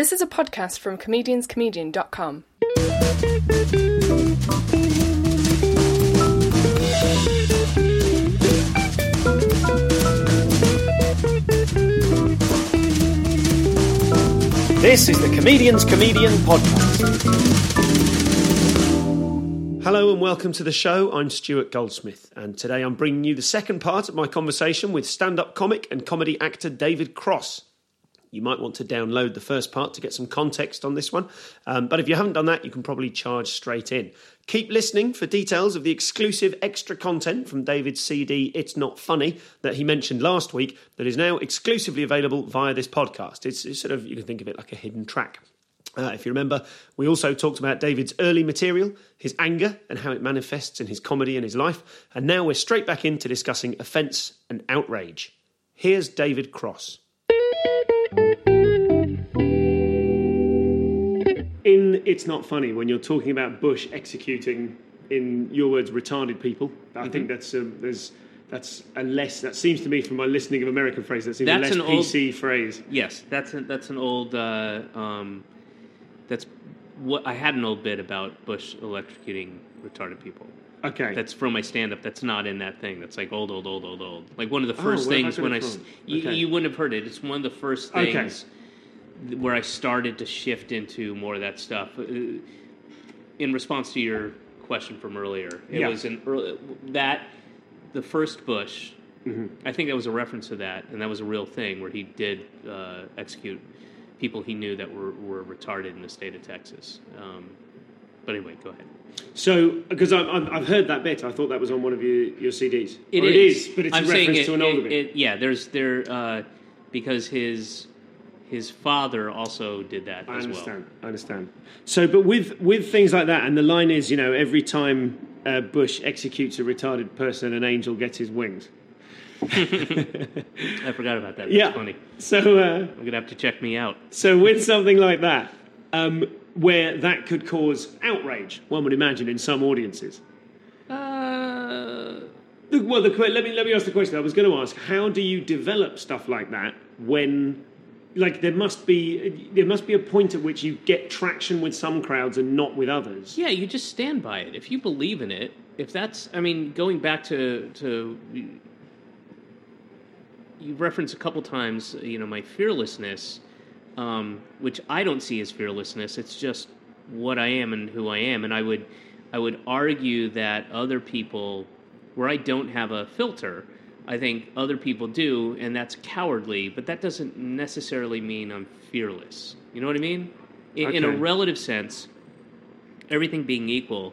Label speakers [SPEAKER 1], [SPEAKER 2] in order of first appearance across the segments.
[SPEAKER 1] This is a podcast from comedianscomedian.com.
[SPEAKER 2] This is the Comedian's Comedian Podcast. Hello and welcome to the show. I'm Stuart Goldsmith, and today I'm bringing you the second part of my conversation with stand up comic and comedy actor David Cross. You might want to download the first part to get some context on this one, um, but if you haven't done that, you can probably charge straight in. Keep listening for details of the exclusive extra content from David's CD It's Not Funny that he mentioned last week that is now exclusively available via this podcast. It's, it's sort of, you can think of it like a hidden track. Uh, if you remember, we also talked about David's early material, his anger, and how it manifests in his comedy and his life. And now we're straight back into discussing offence and outrage. Here's David Cross. In It's Not Funny, when you're talking about Bush executing, in your words, retarded people, I think that's a, there's that's a less. That seems to me, from my listening of American phrase, that seems
[SPEAKER 3] That's
[SPEAKER 2] a less
[SPEAKER 3] an old-
[SPEAKER 2] PC phrase.
[SPEAKER 3] Yes, that's a, that's an old. Uh, um, that's what I had an old bit about Bush electrocuting retarded people.
[SPEAKER 2] Okay,
[SPEAKER 3] That's from my stand-up. That's not in that thing. That's like old, old, old, old, old. Like one of the
[SPEAKER 2] Oh,
[SPEAKER 3] first
[SPEAKER 2] I
[SPEAKER 3] things when I, you,
[SPEAKER 2] Okay.
[SPEAKER 3] you wouldn't have heard it. It's one of the first things th- where I started to shift into more of that stuff. Uh, In response to your question from earlier, it
[SPEAKER 2] Yeah.
[SPEAKER 3] was an early, that the first Bush.
[SPEAKER 2] Mm-hmm.
[SPEAKER 3] I think that was a reference to that, and that was a real thing where he did uh, execute people he knew that were, were retarded in the state of Texas. Um, but anyway, go ahead.
[SPEAKER 2] So, because I've, heard that bit, I thought that was on one of your, your CDs.
[SPEAKER 3] It is.
[SPEAKER 2] it is, but it's
[SPEAKER 3] I'm
[SPEAKER 2] a reference
[SPEAKER 3] it-
[SPEAKER 2] to an older
[SPEAKER 3] it-
[SPEAKER 2] bit.
[SPEAKER 3] it- yeah, there's there uh, because his his father also did that as well.
[SPEAKER 2] I
[SPEAKER 3] as
[SPEAKER 2] understand. I understand. So, but with with things like that, and the line is, you know, every time uh, Bush executes a retarded person, an angel gets his wings.
[SPEAKER 3] I forgot about that. That's
[SPEAKER 2] yeah.
[SPEAKER 3] funny.
[SPEAKER 2] So, uh,
[SPEAKER 3] I'm gonna have to check me out.
[SPEAKER 2] so with something like that, um, where that could cause outrage, one would imagine in some audiences.
[SPEAKER 3] Uh,
[SPEAKER 2] The- Well, the, let me let me ask the question. I was going to ask: How do you develop stuff like that when, like, there must be there must be a point at which you get traction with some crowds and not with others.
[SPEAKER 3] yeah, you just stand by it. If you believe in it, if that's, I mean, going back to to you referenced a couple times, you know, my fearlessness, um, which I don't see as fearlessness. It's just what I am and who I am, and I would, I would argue that other people, where I don't have a filter, I think other people do, and that's cowardly. But that doesn't necessarily mean I'm fearless. You know what I mean? In, in a relative sense, everything being equal,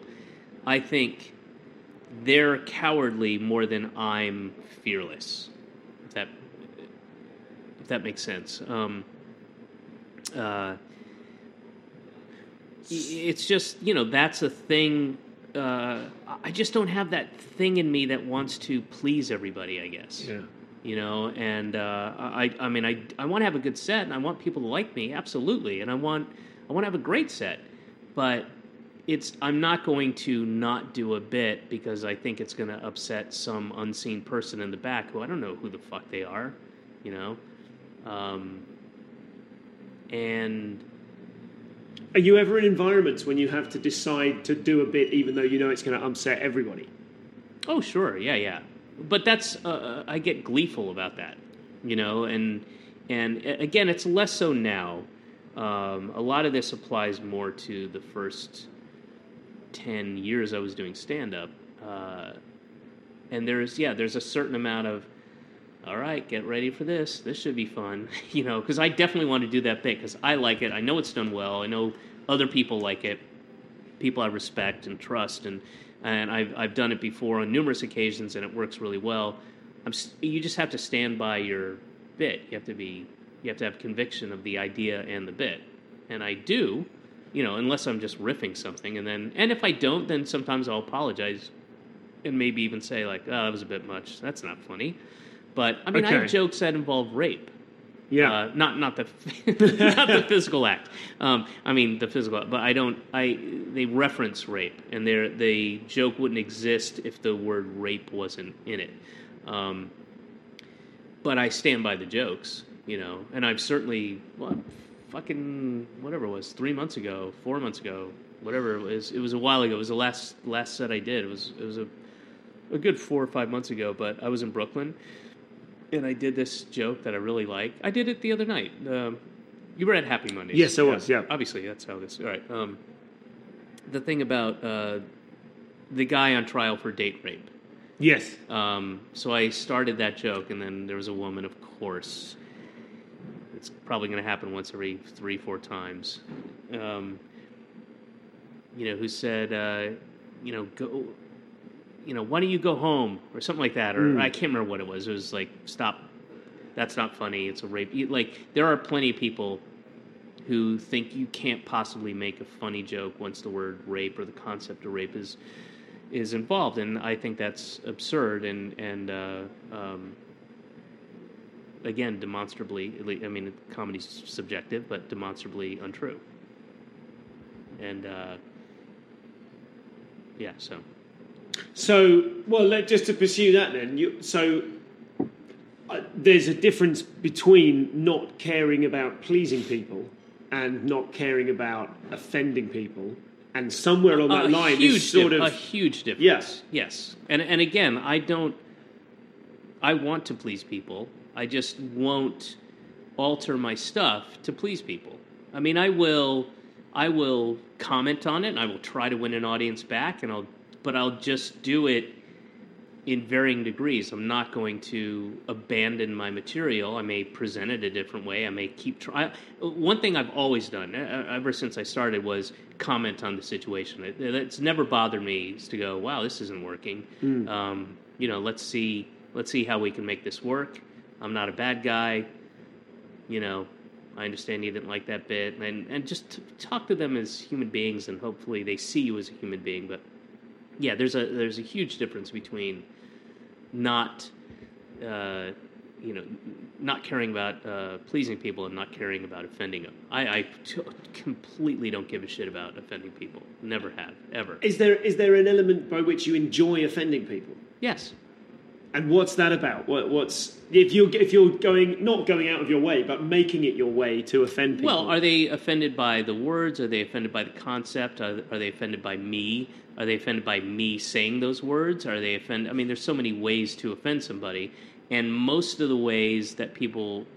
[SPEAKER 3] I think they're cowardly more than I'm fearless. If that if that makes sense. Um, uh, it's just you know that's a thing. Uh, I just don't have that thing in me that wants to please everybody. I guess
[SPEAKER 2] Yeah.
[SPEAKER 3] you know and uh, I, I mean I, I want to have a good set and i want people to like me absolutely and i want i want to have a great set but it's i'm not going to not do a bit because i think it's going to upset some unseen person in the back who i don't know who the fuck they are you know um, and
[SPEAKER 2] Are you ever in environments when you have to decide to do a bit, even though you know it's going to upset everybody?
[SPEAKER 3] Oh, sure, yeah, yeah. But that's uh, I get gleeful about that, you know, and and again, it's less so now. Um, a lot of this applies more to the first ten years I was doing stand up. uh, and there's yeah, there's a certain amount of all right, get ready for this. This should be fun, you know, because I definitely want to do that bit because I like it. I know it's done well. I know other people like it, people I respect and trust, and and I've I've done it before on numerous occasions, and it works really well. I'm you just have to stand by your bit. You have to be you have to have conviction of the idea and the bit, and I do, you know, unless I'm just riffing something, and then and if I don't, then sometimes I'll apologize and maybe even say like, "Oh, that was a bit much. That's not funny." But I mean, I have jokes that involve rape.
[SPEAKER 2] Yeah.
[SPEAKER 3] Uh, not not the not the physical act. Um, I mean the physical, act. but I don't. I they reference rape, and they the joke wouldn't exist if the word rape wasn't in it. Um, but I stand by the jokes, you know, and I've certainly what fucking whatever it was three months ago, four months ago, whatever it was. It was a while ago. It was the last last set I did. It was it was a a good four or five months ago. But I was in Brooklyn, and I did this joke that I really like. I did it the other night. Um, you were at Happy Monday.
[SPEAKER 2] Yes, I was, yeah.
[SPEAKER 3] Obviously, that's how this. All right. Um, the thing about uh, the guy on trial for date rape.
[SPEAKER 2] yes.
[SPEAKER 3] Um, so I started that joke, and then there was a woman, of course. It's probably going to happen once every three, four times. Um, you know, who said, uh, you know, go, you know, why don't you go home or something like that, or I can't remember what it was. It was like, stop. That's not funny. It's a rape. Like there are plenty of people who think you can't possibly make a funny joke once the word rape or the concept of rape is is involved, and I think that's absurd and and uh, um, again demonstrably. at lea- I mean, comedy's subjective, but demonstrably untrue. And uh, yeah, so
[SPEAKER 2] So, well, let, just to pursue that then. You, so, uh, there's a difference between not caring about pleasing people and not caring about offending people, and somewhere on that
[SPEAKER 3] a
[SPEAKER 2] line
[SPEAKER 3] huge
[SPEAKER 2] is sort
[SPEAKER 3] dif-
[SPEAKER 2] of
[SPEAKER 3] a huge difference.
[SPEAKER 2] Yes.
[SPEAKER 3] yes, and and again, I don't. I want to please people. I just won't alter my stuff to please people. I mean, I will, I will comment on it, and I will try to win an audience back, and I'll, but I'll just do it in varying degrees. I'm not going to abandon my material. I may present it a different way. I may keep trying. One thing I've always done, ever since I started, was comment on the situation. It, it's never bothered me to go, "Wow, this isn't working." Um, you know, let's see, let's see how we can make this work. I'm not a bad guy. You know, I understand you didn't like that bit, and and just t- talk to them as human beings, and hopefully they see you as a human being. But yeah, there's a there's a huge difference between not uh, you know not caring about uh, pleasing people and not caring about offending them. I, I t- completely don't give a shit about offending people. Never have ever.
[SPEAKER 2] is there is there an element by which you enjoy offending people?
[SPEAKER 3] Yes.
[SPEAKER 2] And what's that about? What, what's if you're if you're going not going out of your way, but making it your way to offend people?
[SPEAKER 3] Well, are they offended by the words? Are they offended by the concept? Are, are they offended by me? Are they offended by me saying those words? Are they offended? I mean, there's so many ways to offend somebody, and most of the ways that people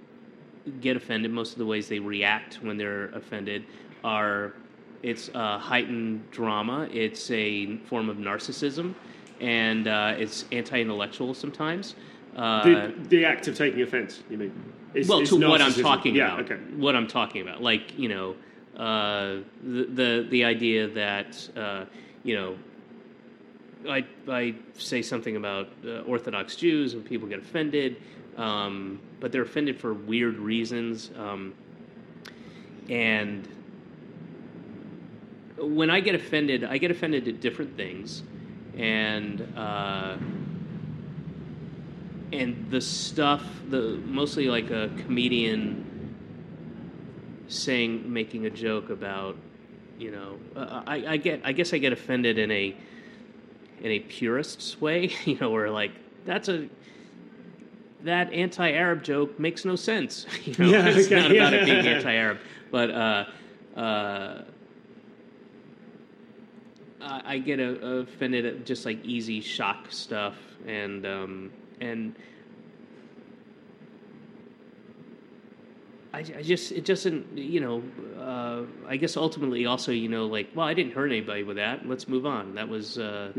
[SPEAKER 3] get offended, most of the ways they react when they're offended, are it's uh, heightened drama. It's a form of narcissism, and uh, it's anti-intellectual sometimes. Uh,
[SPEAKER 2] the, the act of taking offence. You mean? Is,
[SPEAKER 3] well,
[SPEAKER 2] is
[SPEAKER 3] to what I'm talking
[SPEAKER 2] yeah,
[SPEAKER 3] about.
[SPEAKER 2] Okay.
[SPEAKER 3] What I'm talking about, like you know, uh, the, the the idea that uh, you know, I I say something about uh, Orthodox Jews and people get offended, um, but they're offended for weird reasons, um, and when I get offended, I get offended at different things, and. Uh, and the stuff the mostly like a comedian saying making a joke about you know uh, I, I get i guess i get offended in a in a purist's way you know where like that's a that anti-arab joke makes no sense you know
[SPEAKER 2] Yeah,
[SPEAKER 3] it's
[SPEAKER 2] okay,
[SPEAKER 3] not about
[SPEAKER 2] yeah.
[SPEAKER 3] it being anti-arab but uh uh I I get uh, offended at just like easy shock stuff, and um, and I, I just it doesn't you know uh, I guess ultimately also you know like well I didn't hurt anybody with that. Let's move on. That was uh,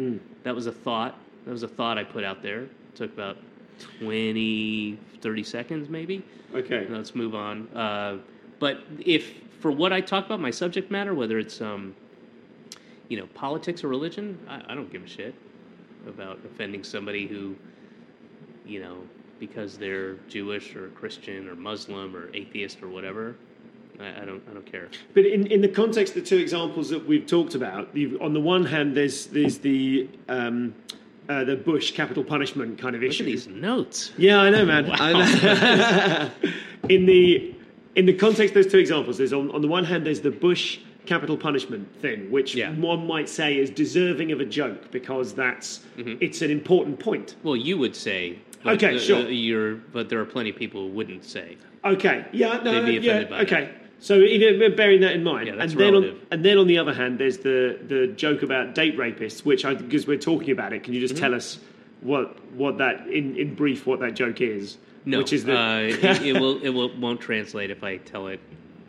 [SPEAKER 3] that was a thought. That was a thought I put out there. It took about 20 30 seconds maybe.
[SPEAKER 2] Okay.
[SPEAKER 3] let's move on. Uh, but if for what I talk about my subject matter whether it's um, you know politics or religion I, I don't give a shit about offending somebody who you know, because they're Jewish or Christian or Muslim or atheist or whatever. I, I don't, I don't care.
[SPEAKER 2] But in, in the context of the two examples that we've talked about, you've, on the one hand, there's there's the um, uh, the Bush capital punishment kind of
[SPEAKER 3] Look
[SPEAKER 2] issue.
[SPEAKER 3] at these notes.
[SPEAKER 2] Yeah, I know, man. I know. in the in the context of those two examples, there's on, on the one hand, there's the Bush capital punishment thing, which
[SPEAKER 3] Yeah.
[SPEAKER 2] one might say is deserving of a joke because that's
[SPEAKER 3] Mm-hmm.
[SPEAKER 2] it's an important point.
[SPEAKER 3] Well, you would say.
[SPEAKER 2] Okay, sure.
[SPEAKER 3] you're, but there are plenty of people who wouldn't say.
[SPEAKER 2] Okay, yeah, no, yeah, okay. So even bearing that in mind,
[SPEAKER 3] Yeah,
[SPEAKER 2] and then on, and then on the other hand, there's the the joke about date rapists, which I because we're talking about it. Can you just
[SPEAKER 3] Mm-hmm.
[SPEAKER 2] tell us what what that in, in brief what that joke is?
[SPEAKER 3] No,
[SPEAKER 2] which is the
[SPEAKER 3] uh, it, it will, it will, won't translate if I tell it.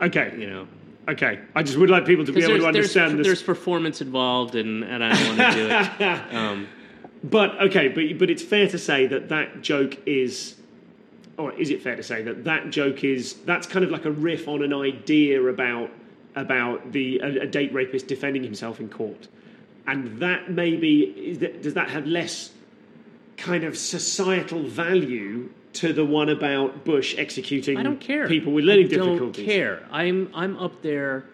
[SPEAKER 2] okay,
[SPEAKER 3] You know,
[SPEAKER 2] okay. I just would like people to be able to understand
[SPEAKER 3] there's
[SPEAKER 2] this.
[SPEAKER 3] performance involved, and, and I don't want to do it. Um,
[SPEAKER 2] But okay, but but it's fair to say that that joke is, or is it fair to say that that joke is that's kind of like a riff on an idea about about the a, a date rapist defending himself in court, and that maybe is that, does that have less kind of societal value to the one about Bush executing
[SPEAKER 3] I don't care.
[SPEAKER 2] people with learning
[SPEAKER 3] I don't
[SPEAKER 2] difficulties?
[SPEAKER 3] care. I'm I'm up there.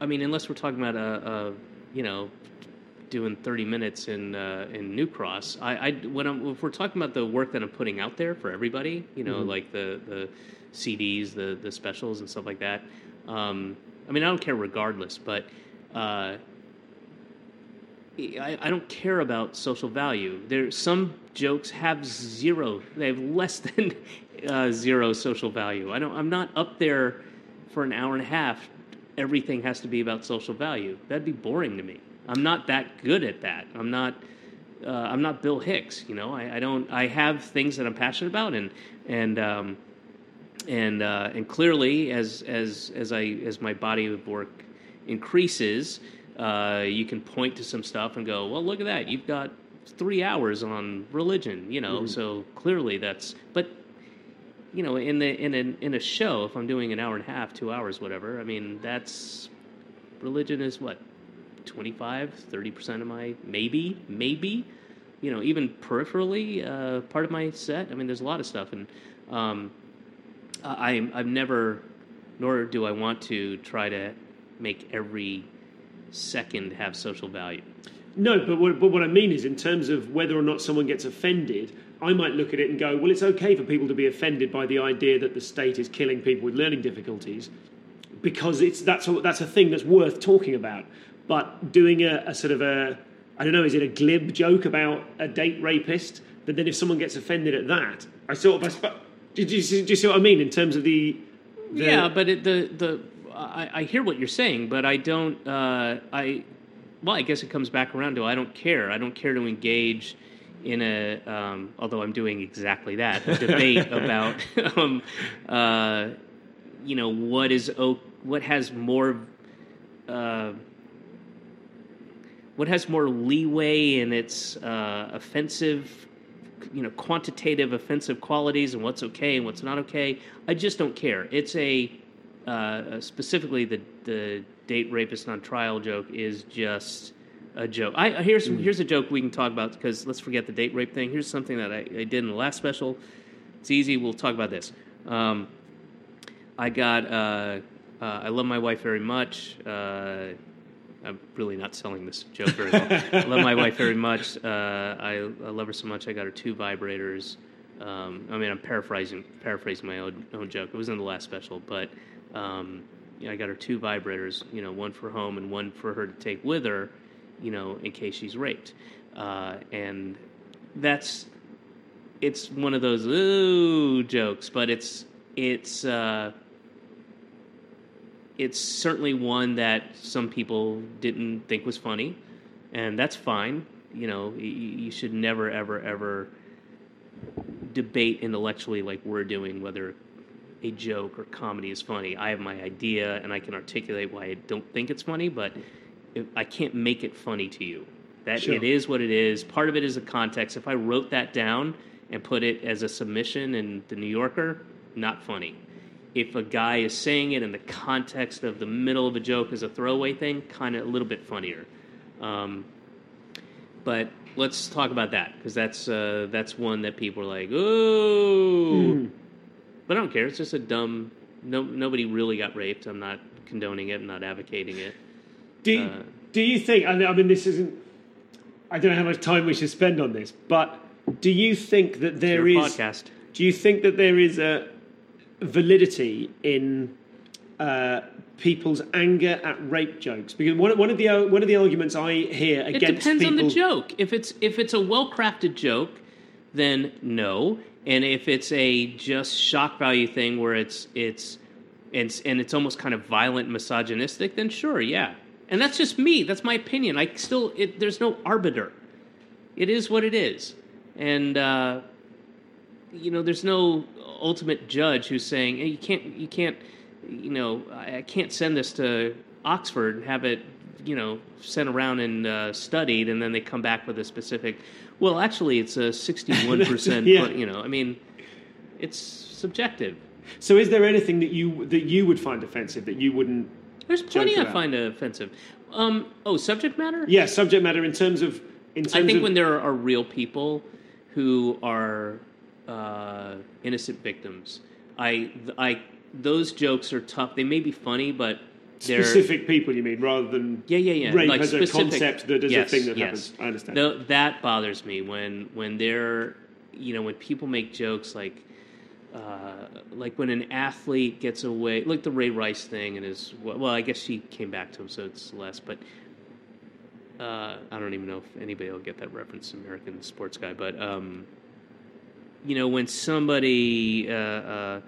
[SPEAKER 3] I mean, unless we're talking about a, a you know, doing 30 minutes in uh, in New Cross. I, I when I'm if we're talking about the work that I'm putting out there for everybody, you know,
[SPEAKER 2] Mm-hmm.
[SPEAKER 3] like the the CDs, the the specials, and stuff like that. Um, I mean, I don't care regardless, but. Uh, I, I don't care about social value. There, some jokes have zero. They have less than uh, zero social value. I don't. I'm not up there for an hour and a half. Everything has to be about social value. That'd be boring to me. I'm not that good at that. I'm not. Uh, I'm not Bill Hicks. You know. I, I don't. I have things that I'm passionate about, and and um, and uh, and clearly as as as I as my body of work increases, uh, you can point to some stuff and go, well, look at that, you've got three hours on religion, you know. So clearly that's, but you know, in the in a in a show, if I'm doing an hour and a half, two hours, whatever, I mean, that's religion is what 25 30 percent of my maybe maybe you know even peripherally uh, part of my set. I mean there's a lot of stuff and um, I, i've never nor do i want to try to make every second have social value
[SPEAKER 2] No, but what, but what I mean is, in terms of whether or not someone gets offended, I might look at it and go, well, it's okay for people to be offended by the idea that the state is killing people with learning difficulties because it's that's a, that's a thing that's worth talking about. But doing a, a sort of a, I don't know, is it a glib joke about a date rapist? But then if someone gets offended at that, I sort of, I, sp- do, you, see- do you see what I mean in terms of the, the
[SPEAKER 3] yeah but it, the the I, I hear what you're saying but i don't uh, i well i guess it comes back around to i don't care. I don't care to engage in a um, although i'm doing exactly that a debate about um, uh, you know what is what has more uh, what has more leeway in its uh, offensive you know quantitative offensive qualities and what's okay and what's not okay. I just don't care. It's a uh, specifically the the date rapist on trial joke is just a joke i here's here's a joke we can talk about because let's forget the date rape thing here's something that I, I did in the last special it's easy we'll talk about this um, i got uh, uh, i love my wife very much uh, I'm really not selling this joke very well. I love my wife very much. Uh, I, I love her so much. I got her two vibrators. Um, I mean, I'm paraphrasing paraphrasing my own, own joke. It was in the last special, but um, you know, I got her two vibrators. You know, one for home and one for her to take with her. You know, in case she's raped. Uh, and that's it's one of those ooh jokes, but it's it's. Uh, it's certainly one that some people didn't think was funny, and that's fine. You know, you, you should never, ever, ever debate intellectually like we're doing whether a joke or comedy is funny. I have my idea and I can articulate why I don't think it's funny, but if, I can't make it funny to you. That
[SPEAKER 2] Sure.
[SPEAKER 3] it is what it is. Part of it is a context. If I wrote that down and put it as a submission in the New Yorker, not funny. If a guy is saying it in the context of the middle of a joke as a throwaway thing, kind of a little bit funnier. Um, but let's talk about that because that's uh, that's one that people are like, oh. But I don't care. It's just a dumb. No, nobody really got raped. I'm not condoning it. I'm not advocating it.
[SPEAKER 2] Do
[SPEAKER 3] Uh,
[SPEAKER 2] do you think? I mean, this isn't. I don't know how much time we should spend on this, but do you think that there is?
[SPEAKER 3] podcast.
[SPEAKER 2] Do you think that there is a validity in uh, people's anger at rape jokes? Because one, one of the one of the arguments I hear against It
[SPEAKER 3] depends
[SPEAKER 2] people.
[SPEAKER 3] on the joke. If it's if it's a well crafted joke, then no. And if it's a just shock value thing where it's it's and and it's almost kind of violent, misogynistic, then sure, yeah. And that's just me. That's my opinion. I still it, there's no arbiter. It is what it is, and uh, you know there's no ultimate judge who's saying hey, you can't you can't you know I, I can't send this to Oxford and have it you know sent around and uh, studied and then they come back with a specific well actually it's a 61 percent
[SPEAKER 2] Yeah.
[SPEAKER 3] you know I mean it's subjective
[SPEAKER 2] So, is there anything that you that you would find offensive that you wouldn't?
[SPEAKER 3] there's plenty I find offensive um, oh subject matter
[SPEAKER 2] Yeah, subject matter in terms of in terms
[SPEAKER 3] I think
[SPEAKER 2] of
[SPEAKER 3] when there are real people who are uh, innocent victims, I, I, those jokes are tough. They may be funny, but
[SPEAKER 2] specific people, you mean, rather than
[SPEAKER 3] yeah, yeah, yeah.
[SPEAKER 2] rape
[SPEAKER 3] like
[SPEAKER 2] as a concept that is
[SPEAKER 3] Yes,
[SPEAKER 2] a thing that
[SPEAKER 3] yes.
[SPEAKER 2] happens. I understand.
[SPEAKER 3] Tho- that bothers me when when they're you know when people make jokes like. Uh, like when an athlete gets away, like the Ray Rice thing, and his well, I guess she came back to him, so it's less. But uh, I don't even know if anybody will get that reference, American sports guy. But um, you know, when somebody uh, uh,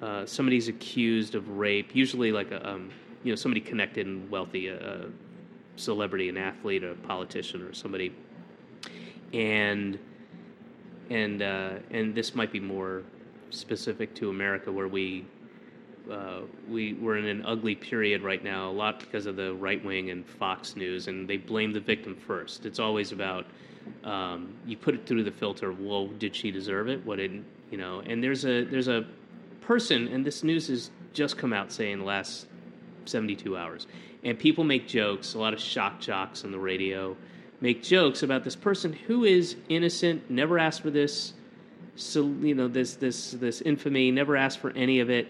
[SPEAKER 3] uh, somebody's accused of rape, usually like a um, you know somebody connected and wealthy, a, a celebrity, an athlete, a politician, or somebody, and and uh, and this might be more specific to America, where we uh, we we're in an ugly period right now, a lot because of the right wing and Fox News, and they blame the victim first. It's always about um, you put it through the filter. Well, did she deserve it? What did you know? And there's a there's a person, and this news has just come out saying last 72 hours, and people make jokes. A lot of shock jocks on the radio make jokes about this person who is innocent, never asked for this so you know this this this infamy never asked for any of it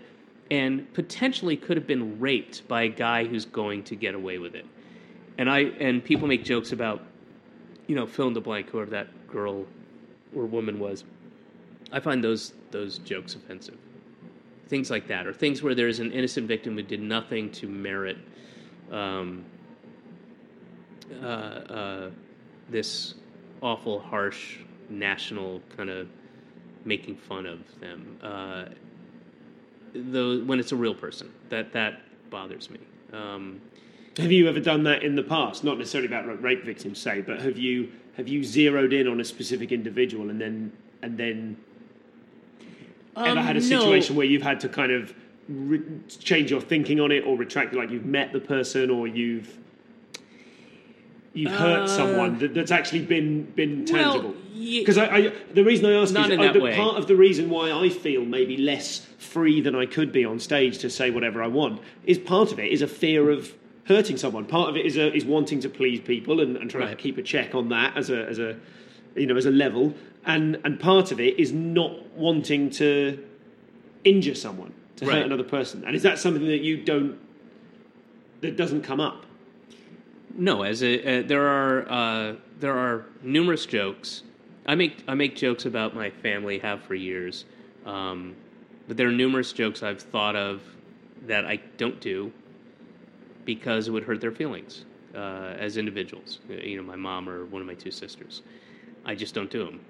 [SPEAKER 3] and potentially could have been raped by a guy who's going to get away with it. And i and people make jokes about you know fill in the blank whoever that girl or woman was. I find those those jokes offensive things like that or things where there's an innocent victim who did nothing to merit um, uh, uh, this awful harsh national kind of making fun of them. Uh, though when it's a real person, that that bothers me. Um,
[SPEAKER 2] Have you ever done that in the past? Not necessarily about rape victims, say, but have you have you zeroed in on a specific individual and then and then ever
[SPEAKER 3] um,
[SPEAKER 2] had a
[SPEAKER 3] no.
[SPEAKER 2] situation where you've had to kind of re- change your thinking on it or retract, like you've met the person or you've you've hurt
[SPEAKER 3] Uh,
[SPEAKER 2] someone that, that's actually been been tangible? Because I, I, the reason I ask is
[SPEAKER 3] in
[SPEAKER 2] uh,
[SPEAKER 3] that
[SPEAKER 2] the part of the reason why I feel maybe less free than I could be on stage to say whatever I want is part of it is a fear of hurting someone. Part of it is a, is wanting to please people and, and trying to keep a check on that as a as a you know as a level, and and part of it is not wanting to injure someone to
[SPEAKER 3] Right.
[SPEAKER 2] hurt another person. And is that something that you don't that doesn't come up?
[SPEAKER 3] No, as a, uh, there are uh, there are numerous jokes. I make I make jokes about my family, have for years, um, but there are numerous jokes I've thought of that I don't do because it would hurt their feelings uh, as individuals. Uh, You know, my mom or one of my two sisters. I just don't do them.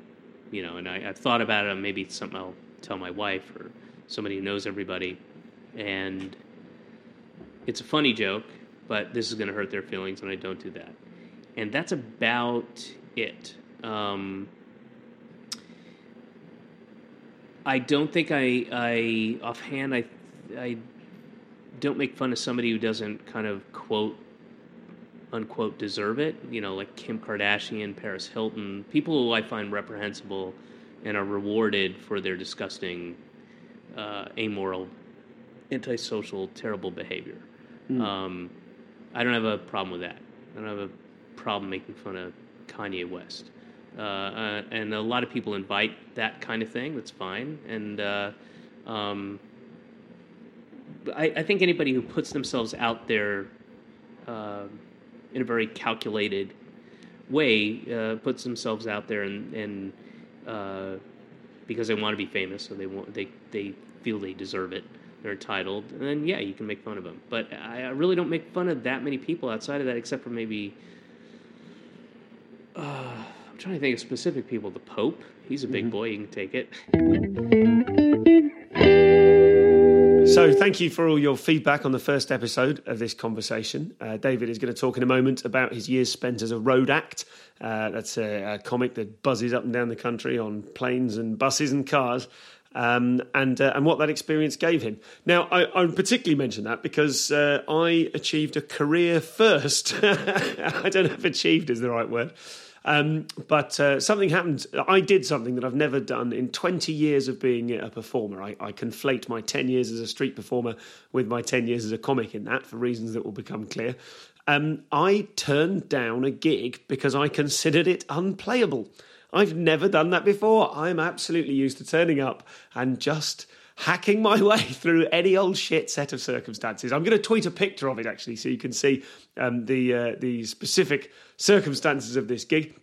[SPEAKER 3] You know, and I, I've thought about it. Maybe it's something I'll tell my wife or somebody who knows everybody, and it's a funny joke, but this is going to hurt their feelings, and I don't do that. And that's about it. Um, I don't think I, I offhand, I, I don't make fun of somebody who doesn't kind of quote unquote deserve it. You know, like Kim Kardashian, Paris Hilton, people who I find reprehensible and are rewarded for their disgusting, uh, amoral, antisocial, terrible behavior.
[SPEAKER 2] Hmm.
[SPEAKER 3] Um, I don't have a problem with that. I don't have a problem making fun of Kanye West. Uh, uh, and a lot of people invite that kind of thing. That's fine. And uh, um, I, I think anybody who puts themselves out there uh, in a very calculated way uh, puts themselves out there and, and uh, because they want to be famous, so they want they they feel they deserve it. They're entitled, and then yeah, you can make fun of them. But I, I really don't make fun of that many people outside of that, except for maybe. Uh, I'm trying to think of specific people. The Pope, he's a big boy. You can take it.
[SPEAKER 2] So, thank you for all your feedback on the first episode of this conversation. Uh, David is going to talk in a moment about his years spent as a road act. Uh, that's a, a comic that buzzes up and down the country on planes and buses and cars. Um, and uh, and what that experience gave him. Now, I, I particularly mention that because uh, I achieved a career first. I don't know if "achieved" is the right word, um, but uh, something happened. I did something that I've never done in 20 years of being a performer. I, I conflate my 10 years as a street performer with my 10 years as a comic in that for reasons that will become clear. Um, I turned down a gig because I considered it unplayable. I've never done that before. I'm absolutely used to turning up and just hacking my way through any old shit set of circumstances. I'm going to tweet a picture of it actually, so you can see um, the uh, the specific circumstances of this gig.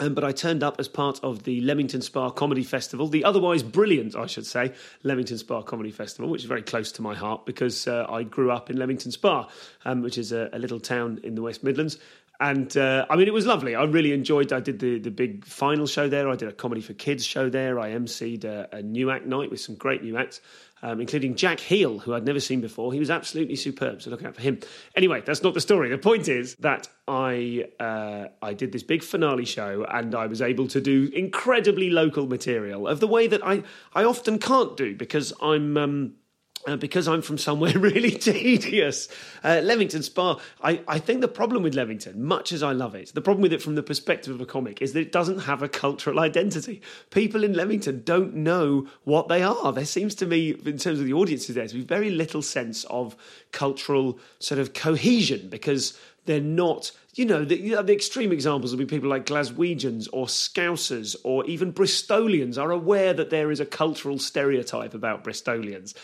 [SPEAKER 2] Um, but I turned up as part of the Leamington Spa Comedy Festival, the otherwise brilliant, I should say, Leamington Spa Comedy Festival, which is very close to my heart because uh, I grew up in Leamington Spa, um, which is a, a little town in the West Midlands. And uh, I mean, it was lovely. I really enjoyed. I did the the big final show there. I did a comedy for kids show there. I emceed a, a new act night with some great new acts, um, including Jack Heel, who I'd never seen before. He was absolutely superb. So look out for him. Anyway, that's not the story. The point is that I uh, I did this big finale show, and I was able to do incredibly local material of the way that I I often can't do because I'm. Um, uh, because I'm from somewhere really tedious. Uh, Leamington Spa, I, I think the problem with Leamington, much as I love it, the problem with it from the perspective of a comic is that it doesn't have a cultural identity. People in Leamington don't know what they are. There seems to me, in terms of the audiences there, to be very little sense of cultural sort of cohesion because they're not you know, the, the extreme examples will be people like Glaswegians or Scousers or even Bristolians are aware that there is a cultural stereotype about Bristolians.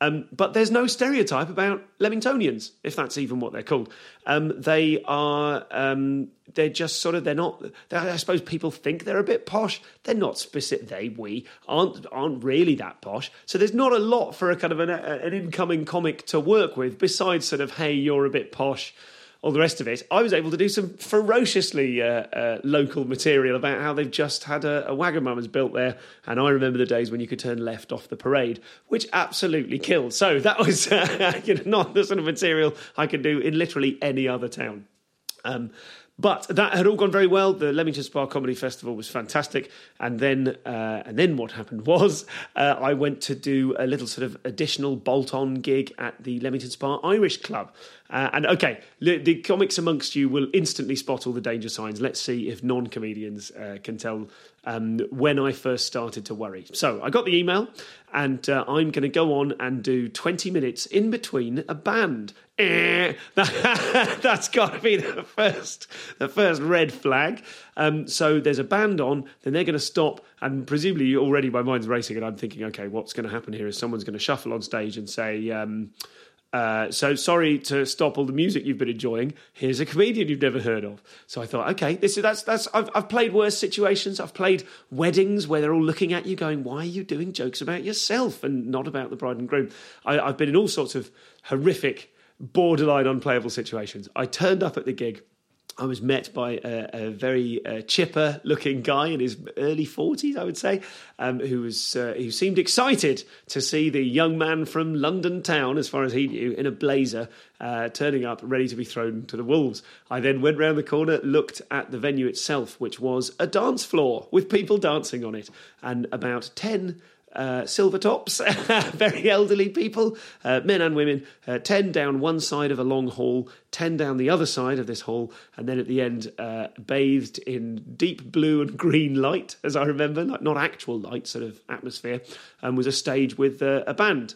[SPEAKER 2] Um, but there's no stereotype about Leamingtonians, if that's even what they're called. Um, they are, um, they're just sort of, they're not, they're, I suppose people think they're a bit posh. They're not specific, they, we aren't, aren't really that posh. So there's not a lot for a kind of an, an incoming comic to work with besides sort of, hey, you're a bit posh all the rest of it, I was able to do some ferociously uh, uh, local material about how they've just had a, a Wagamama's built there. And I remember the days when you could turn left off the parade, which absolutely killed. So that was uh, you know, not the sort of material I could do in literally any other town. Um, but that had all gone very well. The Leamington Spa Comedy Festival was fantastic, and then uh, and then what happened was uh, I went to do a little sort of additional bolt-on gig at the Leamington Spa Irish Club. Uh, and okay, the, the, comics amongst you will instantly spot all the danger signs. Let's see if non-comedians uh, can tell um, when I first started to worry. So I got the email, and uh, I'm going to go on and do 20 minutes in between a band. Eh, that, has got to be the first, the first red flag. Um, so there's a band on, then they're going to stop, and presumably already my mind's racing, and I'm thinking, okay, what's going to happen here is someone's going to shuffle on stage and say. Um, uh, so sorry to stop all the music you've been enjoying. Here's a comedian you've never heard of. So I thought, okay, this is that's that's. I've, I've played worse situations. I've played weddings where they're all looking at you, going, "Why are you doing jokes about yourself and not about the bride and groom?" I, I've been in all sorts of horrific, borderline unplayable situations. I turned up at the gig I was met by a, a very uh, chipper looking guy in his early 40s, I would say, um, who, was, uh, who seemed excited to see the young man from London town, as far as he knew, in a blazer, uh, turning up ready to be thrown to the wolves. I then went round the corner, looked at the venue itself, which was a dance floor with people dancing on it, and about 10 uh, silver tops, very elderly people, uh, men and women, uh, 10 down one side of a long hall, 10 down the other side of this hall, and then at the end, uh, bathed in deep blue and green light, as I remember, not, not actual light, sort of atmosphere, and was a stage with uh, a band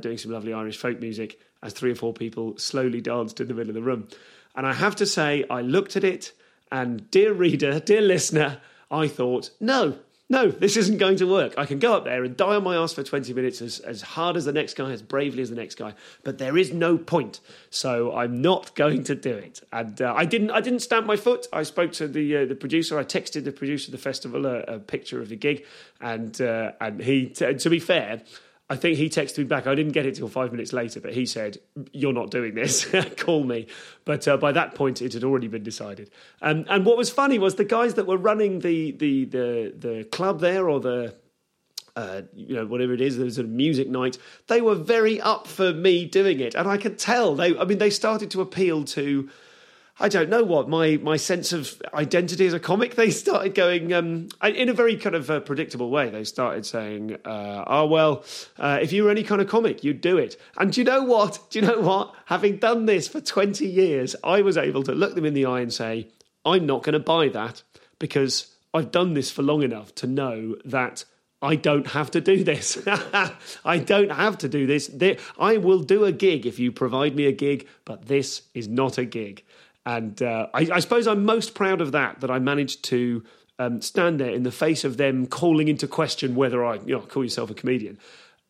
[SPEAKER 2] doing some lovely Irish folk music as three or four people slowly danced in the middle of the room. And I have to say, I looked at it, and dear reader, dear listener, I thought, no, no, this isn't going to work. I can go up there and die on my ass for 20 minutes as, as hard as the next guy, as bravely as the next guy, but there is no point. So I'm not going to do it. And uh, I didn't I didn't stamp my foot. I spoke to the uh, the producer. I texted the producer of the festival a, a picture of the gig, and uh, and he, t- to be fair, I think he texted me back. I didn't get it till five minutes later, but he said, "You're not doing this. Call me." But uh, by that point, it had already been decided. Um, and what was funny was the guys that were running the the the, the club there, or the uh, you know whatever it is, there was a music night. They were very up for me doing it, and I could tell. They, I mean, they started to appeal to I don't know what my my sense of identity as a comic. They started going um, in a very kind of uh, predictable way. They started saying, uh, "Oh well, uh, if you were any kind of comic, you'd do it." And do you know what? Do you know what? Having done this for twenty years, I was able to look them in the eye and say, "I'm not going to buy that because I've done this for long enough to know that." I don't have to do this. I don't have to do this. I will do a gig if you provide me a gig, but this is not a gig. And uh, I, I, suppose I'm most proud of that, that I managed to um, stand there in the face of them calling into question whether I, you know, call yourself a comedian.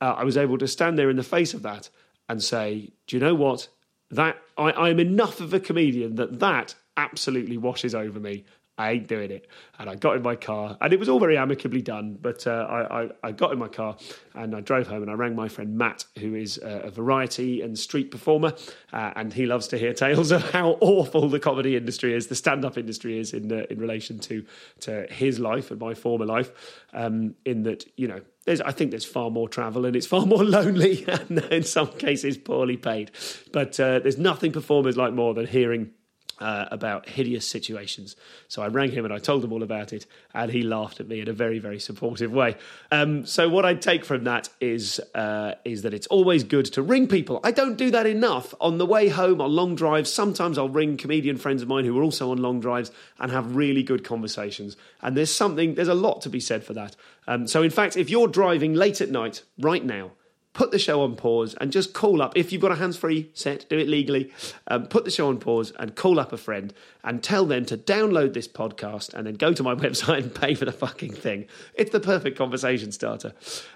[SPEAKER 2] Uh, I was able to stand there in the face of that and say, do you know what? That I, I'm enough of a comedian that that absolutely washes over me. I ain't doing it. And I got in my car, and it was all very amicably done. But uh, I, I, I, got in my car and I drove home, and I rang my friend Matt, who is a variety and street performer, uh, and he loves to hear tales of how awful the comedy industry is, the stand-up industry is in uh, in relation to to his life and my former life. Um, in that, you know, there's, I think there's far more travel and it's far more lonely and in some cases poorly paid. But uh, there's nothing performers like more than hearing uh, about hideous situations. So I rang him and I told him all about it, and he laughed at me in a very, very supportive way. Um, so what I take from that is uh, is that it's always good to ring people. I don't do that enough on the way home on long drives. Sometimes I'll ring comedian friends of mine who are also on long drives and have really good conversations. And there's something, there's a lot to be said for that. Um, so in fact, if you're driving late at night right now put the show on pause and just call up. If you've got a hands free set, do it legally. Um, put the show on pause and call up a friend and tell them to download this podcast and then go to my website and pay for the fucking thing. It's the perfect conversation starter.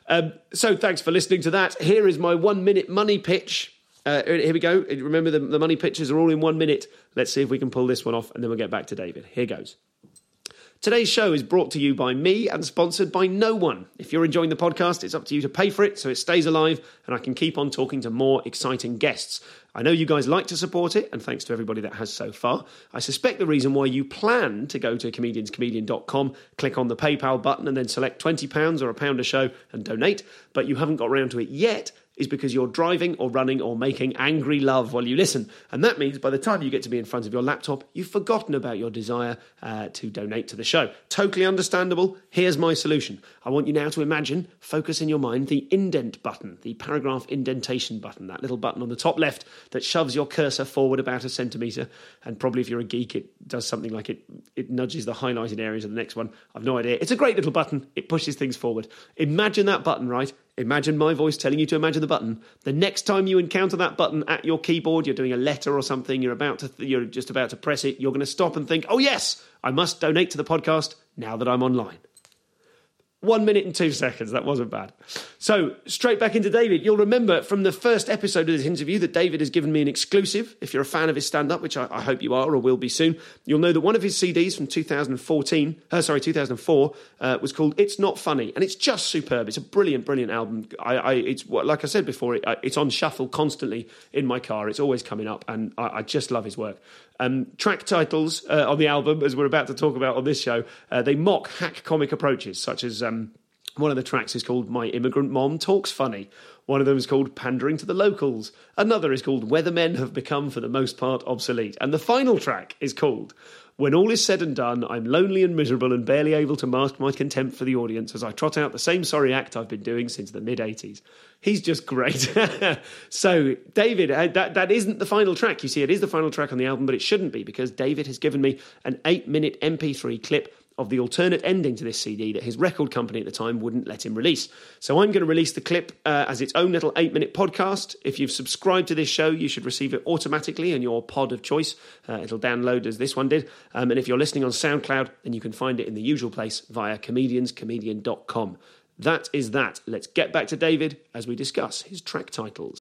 [SPEAKER 2] Um, so thanks for listening to that. Here is my one minute money pitch. Uh, here we go. Remember, the, the money pitches are all in one minute. Let's see if we can pull this one off and then we'll get back to David. Here goes. Today's show is brought to you by me and sponsored by no one. If you're enjoying the podcast, it's up to you to pay for it so it stays alive and I can keep on talking to more exciting guests. I know you guys like to support it, and thanks to everybody that has so far. I suspect the reason why you plan to go to comedianscomedian.com, click on the PayPal button, and then select £20 or a pound a show and donate, but you haven't got around to it yet is because you're driving or running or making angry love while you listen. And that means by the time you get to be in front of your laptop, you've forgotten about your desire uh, to donate to the show. Totally understandable. Here's my solution. I want you now to imagine, focus in your mind, the indent button, the paragraph indentation button, that little button on the top left that shoves your cursor forward about a centimetre. And probably if you're a geek, it does something like it, it nudges the highlighted areas of the next one. I've no idea. It's a great little button. It pushes things forward. Imagine that button, right? Imagine my voice telling you to imagine the button. The next time you encounter that button at your keyboard, you're doing a letter or something, you're about to you're just about to press it, you're going to stop and think, "Oh yes, I must donate to the podcast now that I'm online." One minute and two seconds. That wasn't bad. So, straight back into David. You'll remember from the first episode of this interview that David has given me an exclusive. If you're a fan of his stand up, which I, I, hope you are or will be soon, you'll know that one of his CDs from 2014, uh, sorry, 2004, uh, was called It's Not Funny. And it's just superb. It's a brilliant, brilliant album. I, I it's like I said before, it, it's on shuffle constantly in my car. It's always coming up. And I, I just love his work. Um, track titles uh, on the album, as we're about to talk about on this show, uh, they mock hack comic approaches, such as um, one of the tracks is called My Immigrant Mom Talks Funny. One of them is called Pandering to the Locals. Another is called Weathermen Have Become, for the most part, obsolete. And the final track is called When all is said and done, I'm lonely and miserable and barely able to mask my contempt for the audience as I trot out the same sorry act I've been doing since the mid 80s. He's just great. so, David, uh, that, that isn't the final track. You see, it is the final track on the album, but it shouldn't be because David has given me an eight minute MP3 clip of the alternate ending to this CD that his record company at the time wouldn't let him release. So I'm going to release the clip uh, as its own little eight minute podcast. If you've subscribed to this show, you should receive it automatically in your pod of choice. Uh, it'll download as this one did. Um, and if you're listening on SoundCloud, then you can find it in the usual place via comedianscomedian.com. That is that. Let's get back to David as we discuss his track titles.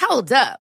[SPEAKER 4] Hold up.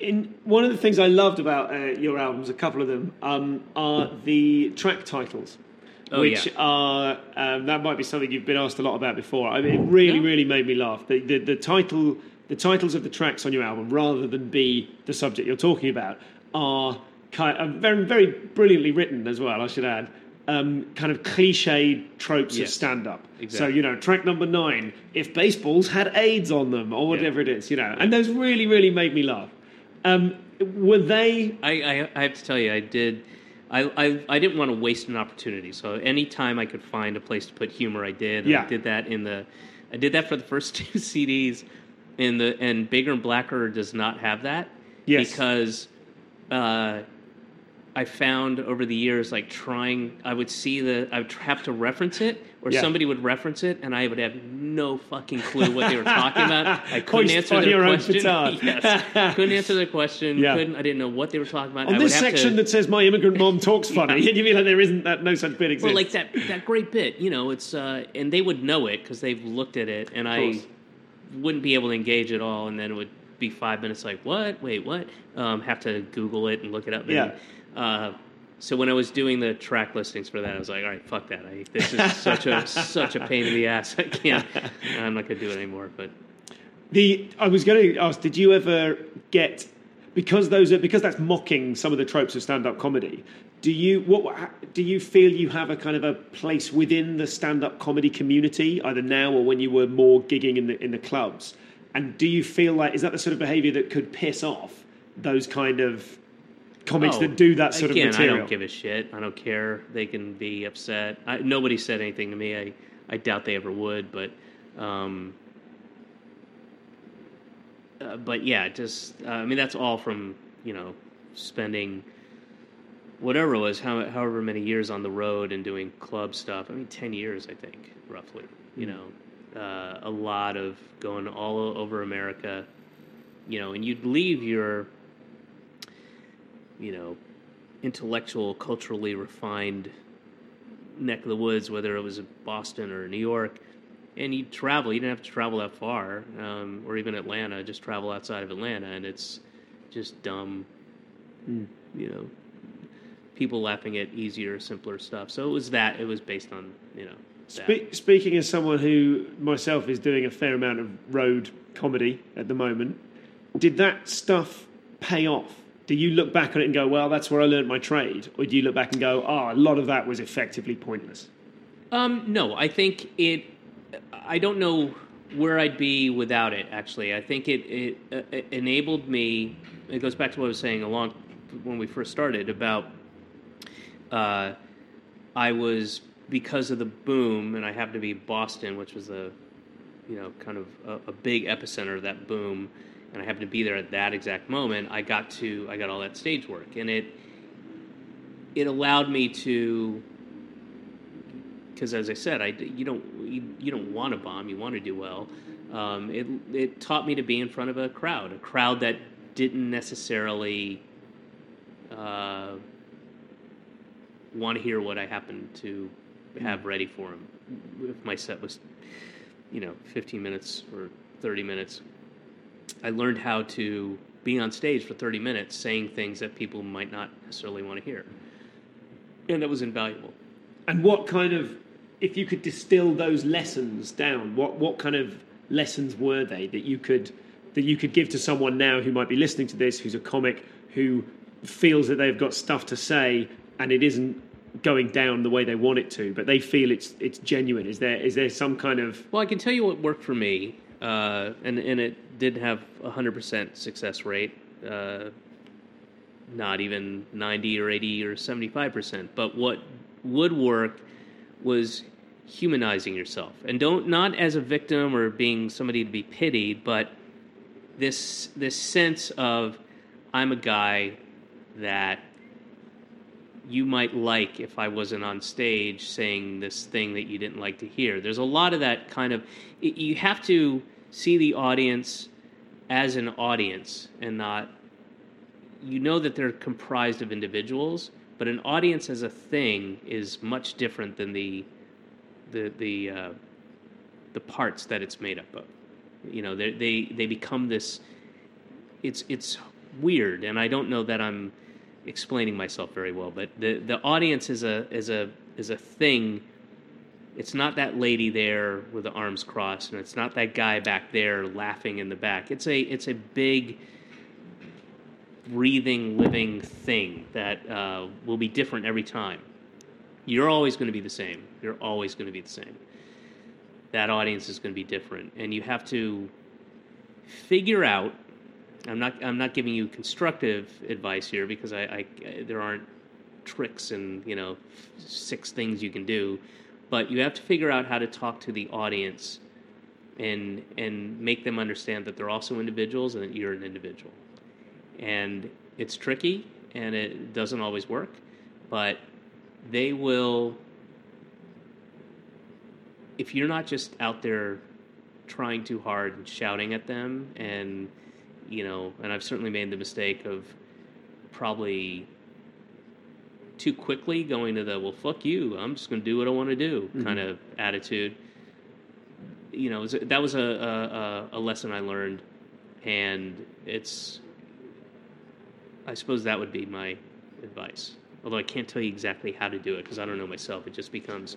[SPEAKER 2] In one of the things I loved about uh, your albums, a couple of them, um, are the track titles.
[SPEAKER 3] Oh,
[SPEAKER 2] which
[SPEAKER 3] yeah.
[SPEAKER 2] are um, that might be something you've been asked a lot about before. I mean, it really,
[SPEAKER 3] Yeah.
[SPEAKER 2] really made me laugh. The, the the title, the titles of the tracks on your album, rather than be the subject you're talking about, are kind of very, very brilliantly written as well. I should add, um, kind of cliched tropes of stand-up. So you know, track number nine: if baseballs had AIDS on them, or whatever it is, you know, and those really, really made me laugh. Um, were they?
[SPEAKER 3] I, I, I have to tell you, I did. I, I, I didn't want to waste an opportunity. So anytime I could find a place to put humor, I did.
[SPEAKER 2] Yeah.
[SPEAKER 3] I did that in the. I did that for the first two CDs, in the and Bigger and Blackerer does not have that.
[SPEAKER 2] Yes.
[SPEAKER 3] Because, uh, I found over the years, like trying, I would see the, I would have to reference it, or
[SPEAKER 2] Yeah.
[SPEAKER 3] somebody would reference it, and I would have no fucking clue what they were talking about. I couldn't answer their question. yes, couldn't answer their question.
[SPEAKER 2] Yeah.
[SPEAKER 3] Couldn't. I didn't know what they were talking about.
[SPEAKER 2] On
[SPEAKER 3] I
[SPEAKER 2] this
[SPEAKER 3] would have
[SPEAKER 2] section
[SPEAKER 3] to,
[SPEAKER 2] that says my immigrant mom talks funny, and you mean like there isn't that no such bit exists?
[SPEAKER 3] well, like that that great bit, you know, it's uh, and they would know it because they've looked at it, and I wouldn't be able to engage at all, and then it would be five minutes like what? Wait, what? Um, have to Google it and look it up.
[SPEAKER 2] Yeah.
[SPEAKER 3] And, uh, so when I was doing the track listings for that, I was like, all right, fuck that. I, this is such a such a pain in the ass. I can't. I'm not gonna do it anymore. But
[SPEAKER 2] The I was going to ask, did you ever get because those are because that's mocking some of the tropes of stand-up comedy? Do you what do you feel you have a kind of a place within the stand-up comedy community, either now or when you were more gigging in the in the clubs? And do you feel like is that the sort of behaviour that could piss off those kind of comics
[SPEAKER 3] Oh,
[SPEAKER 2] that do that sort
[SPEAKER 3] again,
[SPEAKER 2] of material?
[SPEAKER 3] I don't give a shit. I don't care. They can be upset. I, nobody said anything to me. I, I doubt they ever would. But, um, uh, but yeah, just uh, I mean that's all from you know spending whatever it was, how, however many years on the road and doing club stuff. I mean, ten years, I think, roughly. You know, uh, a lot of going all over America. You know, and you'd leave your you know, intellectual, culturally refined neck of the woods, whether it was Boston or New York, and you travel. You didn't have to travel that far, um, or even Atlanta. Just travel outside of Atlanta, and it's just dumb. You know, people laughing at easier, simpler stuff. So it was that. It was based on you know.
[SPEAKER 2] Spe- speaking as someone who myself is doing a fair amount of road comedy at the moment, did that stuff pay off? Do you look back on it and go, "Well, that's where I learned my trade," or do you look back and go, "Oh, a lot of that was effectively pointless"?
[SPEAKER 3] Um, no, I think it. I don't know where I'd be without it. Actually, I think it it, uh, it enabled me. It goes back to what I was saying along when we first started about. Uh, I was because of the boom, and I happened to be Boston, which was a, you know, kind of a, a big epicenter of that boom, and I happened to be there at that exact moment. I got to I got all that stage work, and it it allowed me to because as I said, I you don't you, you don't want to bomb, you want to do well. Um, it it taught me to be in front of a crowd, a crowd that didn't necessarily uh, want to hear what I happened to have ready for them. If my set was, you know, 15 minutes or 30 minutes, I learned how to be on stage for 30 minutes saying things that people might not necessarily want to hear. And that was invaluable.
[SPEAKER 2] And what kind of, if you could distill those lessons down, what what kind of lessons were they that you could that you could give to someone now who might be listening to this, who's a comic, who feels that they've got stuff to say and it isn't going down the way they want it to, but they feel it's it's genuine. Is there is there some kind of
[SPEAKER 3] Well, I can tell you what worked for me, uh, and and it did have a hundred percent success rate, uh, not even ninety or eighty or seventy five percent. But what would work was humanizing yourself, and don't not as a victim or being somebody to be pitied, but this this sense of I'm a guy that you might like if I wasn't on stage saying this thing that you didn't like to hear. There's a lot of that kind of. You have to see the audience as an audience and not. You know that they're comprised of individuals, but an audience as a thing is much different than the, the the uh, the parts that it's made up of. You know, they they they become this. It's it's weird, and I don't know that I'm explaining myself very well, but the the audience is a is a is a thing. It's not that lady there with the arms crossed, and it's not that guy back there laughing in the back. It's a it's a big, breathing, living thing that uh, will be different every time. You're always going to be the same. You're always going to be the same. That audience is going to be different, and you have to figure out I'm not I'm not giving you constructive advice here because I, I, there aren't tricks and you know six things you can do, but you have to figure out how to talk to the audience and and make them understand that they're also individuals and that you're an individual. And it's tricky and it doesn't always work, but they will if you're not just out there trying too hard and shouting at them and you know, and I've certainly made the mistake of probably too quickly going to the well, fuck you, I'm just going to do what I want to do mm-hmm. kind of attitude. You know, that was a, a, a lesson I learned, and it's. I suppose that would be my advice. Although I can't tell you exactly how to do it because I don't know myself. It just becomes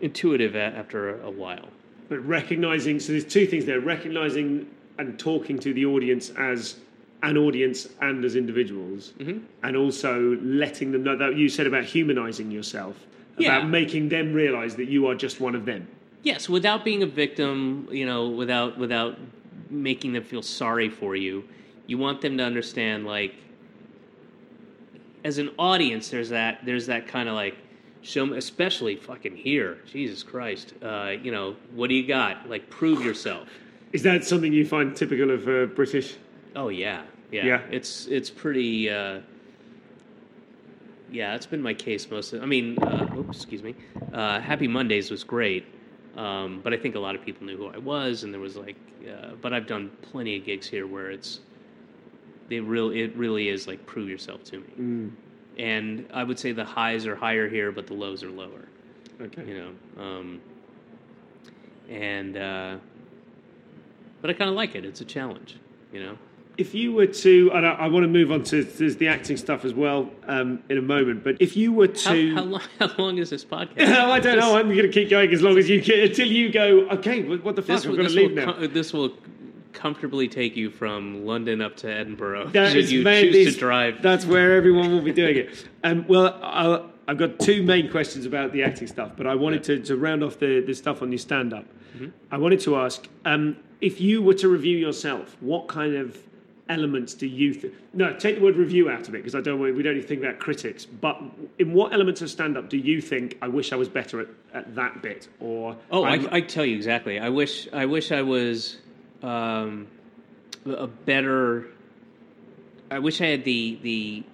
[SPEAKER 3] intuitive after a while.
[SPEAKER 2] But recognizing, so there's two things there: recognizing and talking to the audience as an audience and as individuals, mm-hmm. and also letting them know that you said about humanizing yourself, yeah. about making them realize that you are just one of them.
[SPEAKER 3] Yes, without being a victim, you know, without without making them feel sorry for you. You want them to understand, like, as an audience, there's that there's that kind of like show me, especially fucking here, Jesus Christ, uh, you know, what do you got? Like, prove yourself.
[SPEAKER 2] Is that something you find typical of uh, British?
[SPEAKER 3] Oh yeah, yeah. Yeah. It's it's pretty. Uh, yeah, it's been my case most. Of, I mean, uh, oops, excuse me. Uh, Happy Mondays was great, um, but I think a lot of people knew who I was, and there was like. Uh, but I've done plenty of gigs here where it's. They real it really is like prove yourself to me, mm. and I would say the highs are higher here, but the lows are lower.
[SPEAKER 2] Okay.
[SPEAKER 3] You know, um, and uh, but I kind of like it. It's a challenge, you know.
[SPEAKER 2] If you were to, and I, I want to move on to the acting stuff as well um, in a moment, but if you were to,
[SPEAKER 3] how, how, long, how long, is this podcast?
[SPEAKER 2] I don't know. I'm going to keep going as long as you can until you go. Okay, what the fuck? This, I'm going to leave now.
[SPEAKER 3] Com- this will comfortably take you from London up to Edinburgh. That should you choose to drive?
[SPEAKER 2] That's where everyone will be doing it. Um, well, I'll, I've got two main questions about the acting stuff, but I wanted to, to round off the, the stuff on your stand up. I wanted to ask um, if you were to review yourself, what kind of elements do you think? No, take the word review out of it because I don't. We don't to think about critics. But in what elements of stand up do you think I wish I was better at, at that bit? Or
[SPEAKER 3] Oh, I, I tell you exactly. I wish I wish I was um, a better. I wish I had the the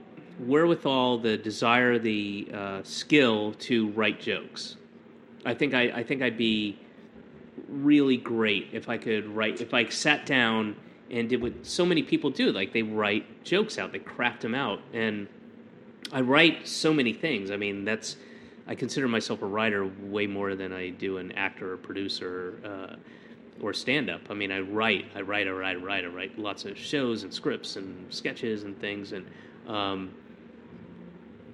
[SPEAKER 3] wherewithal, the desire, the uh, skill to write jokes. I think I, I think I'd be really great if I could write. If I sat down and did what so many people do, like they write jokes out, they craft them out, and I write so many things. I mean, that's I consider myself a writer way more than I do an actor or producer uh, or stand up. I mean, I write, I write, I write, I write, I write lots of shows and scripts and sketches and things, and um,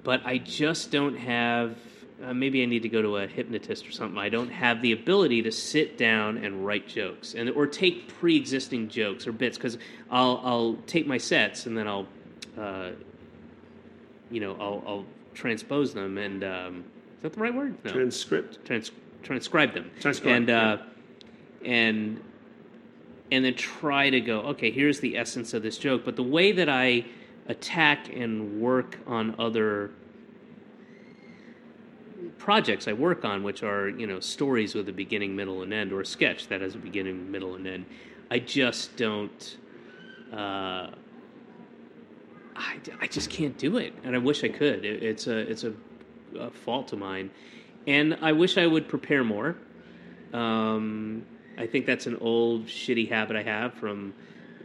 [SPEAKER 3] but I just don't have. Uh, maybe I need to go to a hypnotist or something. I don't have the ability to sit down and write jokes and or take pre-existing jokes or bits because I'll I'll take my sets and then I'll uh, you know I'll, I'll transpose them and um, is that the right word? No,
[SPEAKER 2] transcript.
[SPEAKER 3] Trans- transcribe them
[SPEAKER 2] Transcribe,
[SPEAKER 3] and uh, and and then try to go okay here's the essence of this joke but the way that i attack and work on other projects i work on which are you know stories with a beginning middle and end or a sketch that has a beginning middle and end i just don't uh, I, I just can't do it, and I wish I could. It, it's a it's a, a fault of mine, and I wish I would prepare more. Um, I think that's an old shitty habit I have from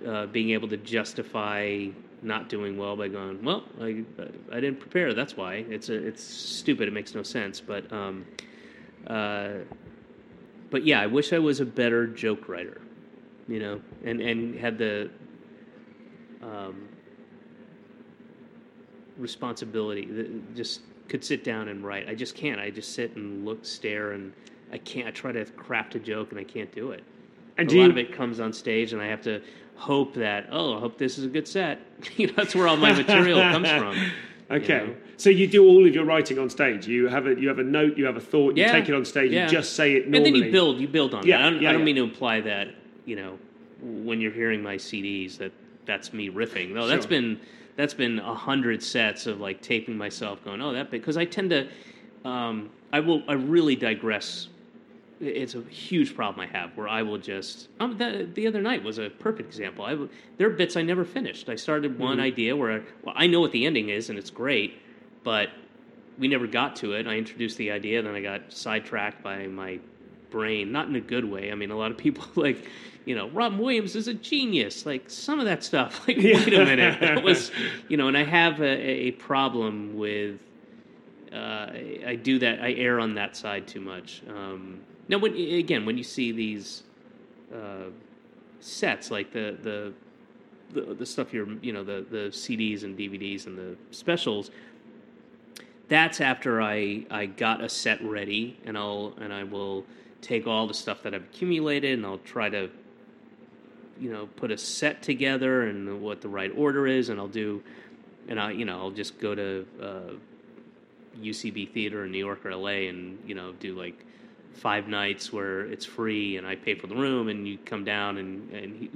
[SPEAKER 3] uh, being able to justify not doing well by going, well, I, I didn't prepare. That's why it's a, it's stupid. It makes no sense. But um, uh, but yeah, I wish I was a better joke writer, you know, and and had the um, responsibility. that Just could sit down and write. I just can't. I just sit and look, stare, and I can't. I try to craft a joke and I can't do it.
[SPEAKER 2] And
[SPEAKER 3] a lot
[SPEAKER 2] you-
[SPEAKER 3] of it comes on stage, and I have to hope that oh, I hope this is a good set. you know, that's where all my material comes from. you
[SPEAKER 2] Okay,
[SPEAKER 3] know?
[SPEAKER 2] so you do all of your writing on stage. You have a you have a note, you have a thought, you
[SPEAKER 3] Yeah,
[SPEAKER 2] take it on stage,
[SPEAKER 3] yeah.
[SPEAKER 2] you just say it normally.
[SPEAKER 3] And then you build, you build on
[SPEAKER 2] Yeah,
[SPEAKER 3] that. I don't,
[SPEAKER 2] yeah,
[SPEAKER 3] I don't mean to imply that you know when you're hearing my CDs that that's me riffing. No, that's been that's been a hundred sets of like taping myself, going, oh, that bit because I tend to, um, I will, I really digress. It's a huge problem I have where I will just. Um, the, the other night was a perfect example. I there are bits I never finished. I started one
[SPEAKER 2] Mm-hmm.
[SPEAKER 3] idea where I, well, I know what the ending is and it's great, but we never got to it. I introduced the idea, then I got sidetracked by my brain, not in a good way. I mean, a lot of people like, you know, Robin Williams is a genius. Like some of that stuff. Like, wait a minute, that was, you know, and I have a, a problem with. Uh, I I do that. I err on that side too much. Um, now, when again, when you see these uh, sets, like the the the, the stuff you're, you know, the the CDs and DVDs and the specials, that's after I I got a set ready, and I'll and I will take all the stuff that I've accumulated, and I'll try to, you know, put a set together and what the right order is, and I'll do, and I you know I'll just go to uh, UCB theater in New York or LA, and you know do like five nights where it's free, and I pay for the room, and you come down, and and he,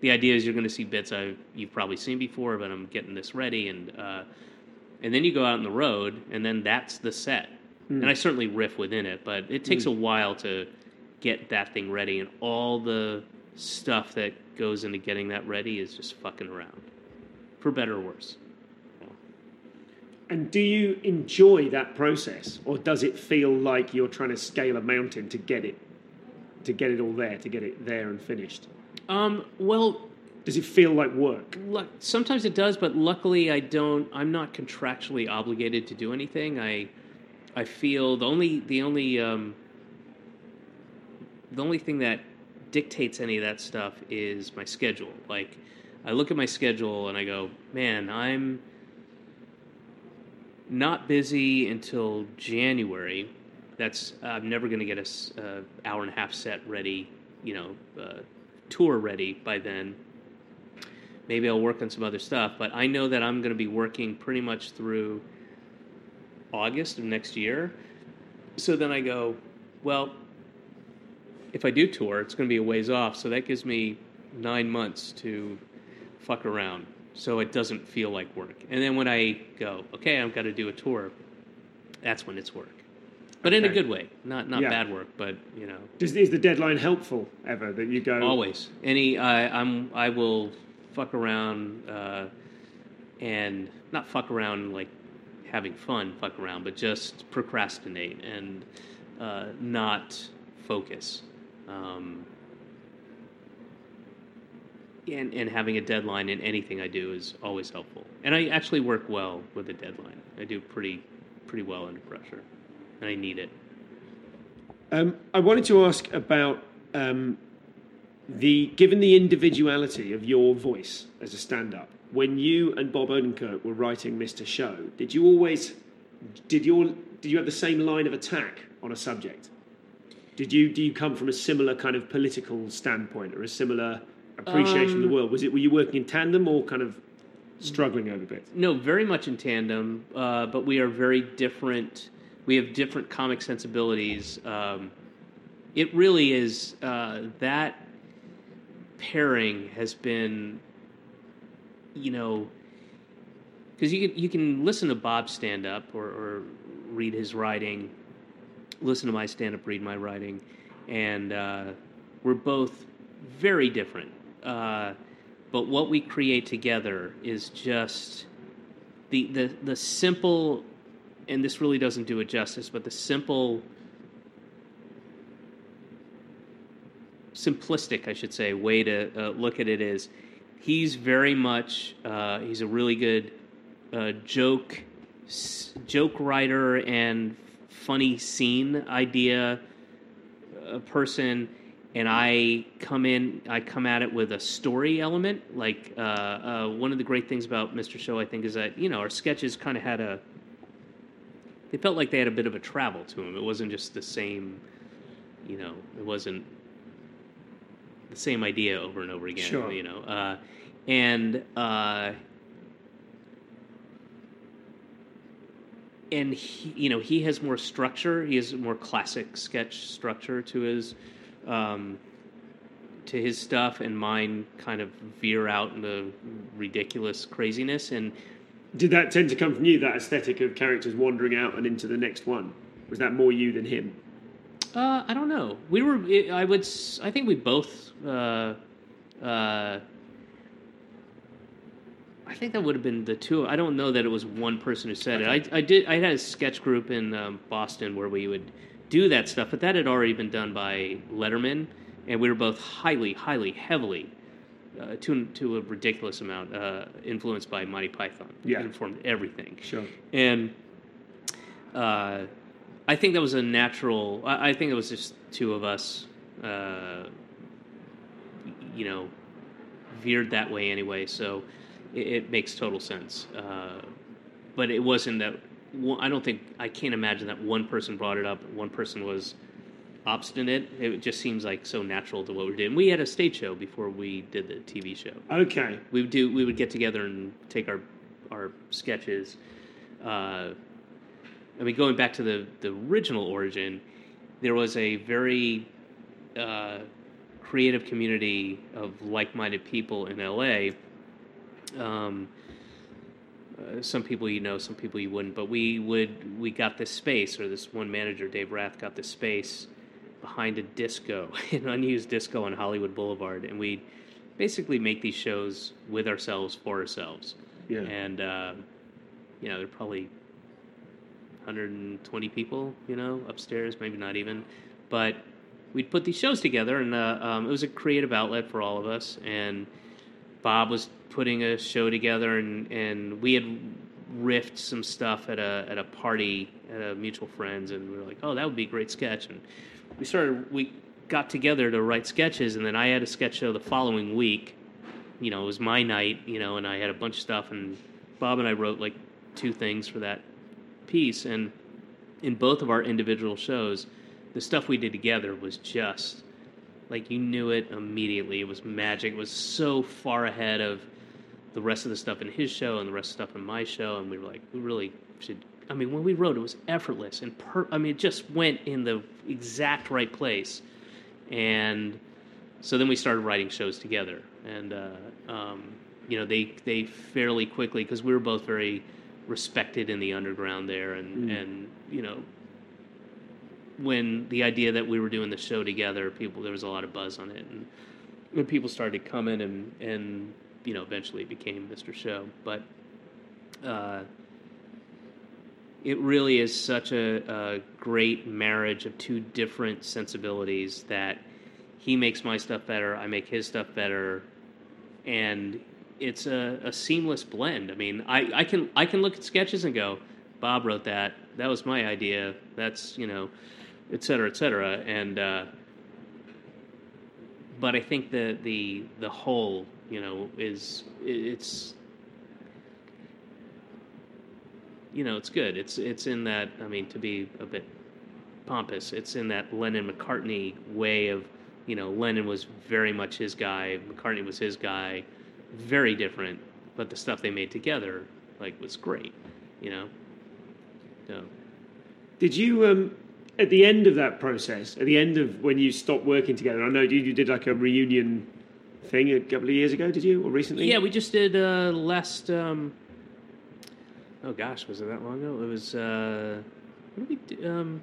[SPEAKER 3] the idea is you're going to see bits I you've probably seen before, but I'm getting this ready, and uh, and then you go out on the road, and then that's the set. And I certainly riff within it, but it takes a while to get that thing ready, and all the stuff that goes into getting that ready is just fucking around, for better or worse.
[SPEAKER 2] And do you enjoy that process, or does it feel like you're trying to scale a mountain to get it, to get it all there, to get it there and finished?
[SPEAKER 3] Um, well,
[SPEAKER 2] Does it feel like work?
[SPEAKER 3] Sometimes it does, but luckily I don't. I'm not contractually obligated to do anything. I I feel the only the only um, the only thing that dictates any of that stuff is my schedule. Like I look at my schedule and I go, man, I'm not busy until January. That's I'm never going to get a uh, hour and a half set ready, you know, uh, tour ready by then maybe I'll work on some other stuff. But I know that I'm going to be working pretty much through August of next year. So then I go, well, if I do tour, it's going to be a ways off. So that gives me nine months to fuck around. So it doesn't feel like work. And then when I go, okay, I've got to do a tour, that's when it's work. But in a good way, not not
[SPEAKER 2] Yeah.
[SPEAKER 3] bad work, but you know,
[SPEAKER 2] Does, is the deadline helpful ever that you go?
[SPEAKER 3] always any. I I'm I will fuck around uh, and not fuck around like having fun, fuck around, but just procrastinate and uh, not focus. Um, and, and having a deadline in anything I do is always helpful. And I actually work well with a deadline. I do pretty pretty well under pressure, and I need it.
[SPEAKER 2] Um, I wanted to ask about um, the given the individuality of your voice as a stand-up. When you and Bob Odenkirk were writing Mr. Show, did you always did your did you have the same line of attack on a subject? Did you do you come from a similar kind of political standpoint or a similar appreciation of the world? Was it were you working in tandem or kind of struggling over bits?
[SPEAKER 3] No, very much in tandem, uh, but we are very different. We have different comic sensibilities. Um, it really is uh, that pairing has been, you know, because you can, you can listen to Bob stand up or, or read his writing, listen to my stand up, read my writing, and uh, we're both very different. Uh, but what we create together is just the, the, the simple, and this really doesn't do it justice, but the simple, simplistic, I should say, way to uh, look at it is he's very much, uh, he's a really good uh, joke, s- joke writer and funny scene idea uh, person and I come in, I come at it with a story element. Like uh, uh, one of the great things about Mr. Show, I think, is that you know our sketches kind of had a. They felt like they had a bit of a travel to them. It wasn't just the same, you know. It wasn't the same idea over and over again.
[SPEAKER 2] Sure.
[SPEAKER 3] You know, uh, and uh, and he, you know he has more structure. He has more classic sketch structure to his um, to his stuff, and mine kind of veer out into ridiculous craziness. And
[SPEAKER 2] Did that tend to come from you? That aesthetic of characters wandering out and into the next one was that more you than him?
[SPEAKER 3] uh, I don't know. We were. I would. I think we both. Uh, uh, I think that would have been the two. I don't know that it was one person who said it. I, I did. I had a sketch group in um, Boston where we would do that stuff, but that had already been done by Letterman, and we were both highly, highly, heavily, uh, to to a ridiculous amount, uh, influenced by Monty Python.
[SPEAKER 2] Yeah.
[SPEAKER 3] It informed everything.
[SPEAKER 2] Sure.
[SPEAKER 3] And uh, I think that was a natural. I, I think it was just two of us, uh, you know, veered that way anyway. So it, it makes total sense. Uh, but it wasn't that. I don't think I can't imagine that one person brought it up. One person was obstinate. It just seems like so natural to what we're doing. We had a stage show before we did the TV show
[SPEAKER 2] Okay.
[SPEAKER 3] we would do we would get together and take our our sketches. Uh, I mean, going back to the the original origin, there was a very uh, creative community of like-minded people in LA. Um, uh, some people you know, some people you wouldn't, but we would we got this space, or this one manager, Dave Rath, got this space behind a disco, an unused disco on Hollywood Boulevard, and we basically make these shows with ourselves for ourselves.
[SPEAKER 2] Yeah.
[SPEAKER 3] And uh, you know, there are probably 120 people, you know, upstairs, maybe not even, but we'd put these shows together, and uh, um, it was a creative outlet for all of us. And Bob was putting a show together, and, and we had riffed some stuff at a at a party at a mutual friends, and we were like, "Oh, that would be a great sketch." And we started we got together to write sketches, and then I had a sketch show the following week. You know, it was my night, you know, and I had a bunch of stuff, and Bob and I wrote like two things for that piece, and in both of our individual shows, the stuff we did together was just like you knew it immediately. It was magic. It was so far ahead of the rest of the stuff in his show and the rest of the stuff in my show, and we were like, we really should I mean, when we wrote, it was effortless and per. I mean, it just went in the exact right place, and so then we started writing shows together, and uh, um, you know, they they fairly quickly because we were both very respected in the underground there, and and you know, when the idea that we were doing the show together, people there was a lot of buzz on it, and when people started coming, and and you know, eventually it became Mr. Show, but. Uh, it really is such a, a great marriage of two different sensibilities that he makes my stuff better, I make his stuff better, and it's a, a seamless blend. I mean, I, I can I can look at sketches and go, Bob wrote that. That was my idea. That's you know, et cetera, et cetera. And uh, but I think the the the whole you know is it's you know it's good. It's it's in that I mean to be a bit pompous. It's in that Lennon McCartney way of you know Lennon was very much his guy, McCartney was his guy, very different, but the stuff they made together like was great, you know. So
[SPEAKER 2] Did you, um, at the end of that process, at the end of when you stopped working together? I know you, you did like a reunion thing a couple of years ago. Did you, or recently?
[SPEAKER 3] yeah, we just did uh, last. Um, oh gosh, was it that long ago? It was. Uh, what did we do? Um,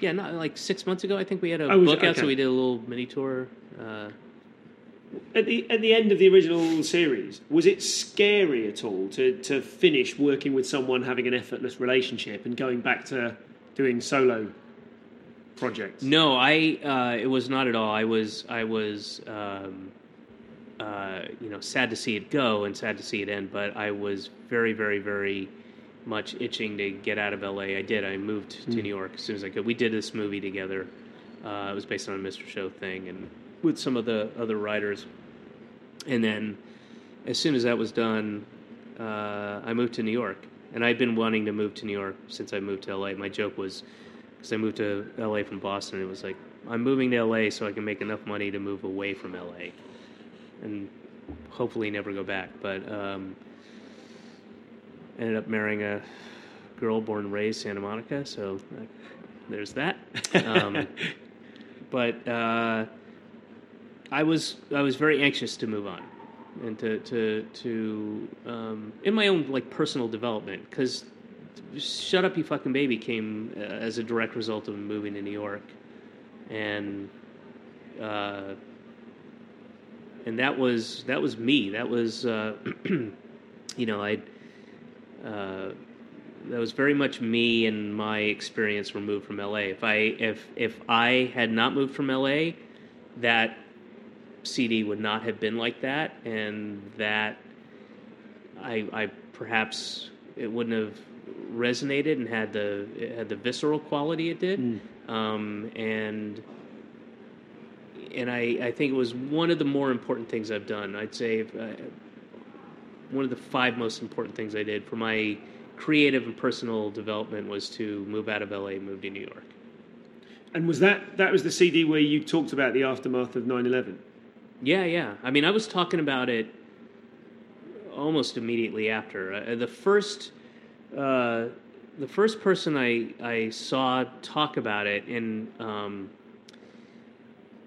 [SPEAKER 3] yeah, not like six months ago. I think we had a
[SPEAKER 2] Oh,
[SPEAKER 3] book out,
[SPEAKER 2] Okay.
[SPEAKER 3] so we did a little mini tour. Uh,
[SPEAKER 2] At the at the end of the original series, was it scary at all to to finish working with someone having an effortless relationship and going back to doing solo projects?
[SPEAKER 3] No, I. Uh, it was not at all. I was. I was. Um, uh, you know, sad to see it go and sad to see it end. But I was very, very, very much itching to get out of LA. I did. I moved to New York as soon as I could. We did this movie together. Uh, it was based on a Mr. Show thing, and with some of the other writers. And then, as soon as that was done, uh, I moved to New York. And I'd been wanting to move to New York since I moved to LA. My joke was because I moved to LA from Boston. It was like I'm moving to LA so I can make enough money to move away from LA, and hopefully never go back. But um, ended up marrying a girl born and raised Santa Monica, so uh, there's that. Um, but uh, I was I was very anxious to move on and to to to um, in my own like personal development because Shut Up You Fucking Baby came uh, as a direct result of moving to New York, and uh, and that was that was me. That was uh, you know I uh, that was very much me and my experience removed from LA. If I if if I had not moved from LA, that CD would not have been like that, and that I, I perhaps it wouldn't have resonated and had the it had the visceral quality it did, um, and and I, I think it was one of the more important things I've done. I'd say uh, one of the five most important things I did for my creative and personal development was to move out of LA, and move to New York.
[SPEAKER 2] And was that that was the CD where you talked about the aftermath of 9/11?
[SPEAKER 3] Yeah, yeah. I mean, I was talking about it almost immediately after. Uh, the first, uh, the first person I I saw talk about it, and um,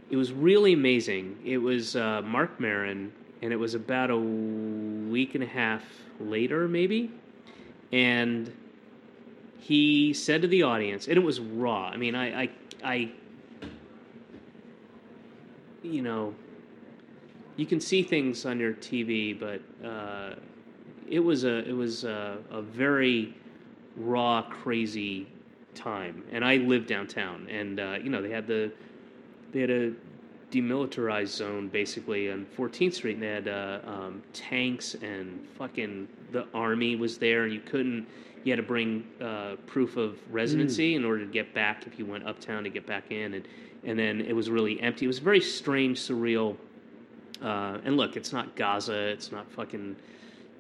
[SPEAKER 3] it was really amazing. It was uh, Marc Maron, and it was about a week and a half later, maybe, and he said to the audience, and it was raw. I mean, I I, I you know you can see things on your TV, but uh, it was a it was a, a very raw, crazy time. And I lived downtown, and uh, you know they had the they had a demilitarized zone basically on 14th Street, and they had uh, um, tanks and fucking the army was there, and you couldn't. You had to bring uh, proof of residency in order to get back if you went uptown to get back in, and and then it was really empty. It was very strange, surreal. Uh, and look, it's not Gaza. It's not fucking,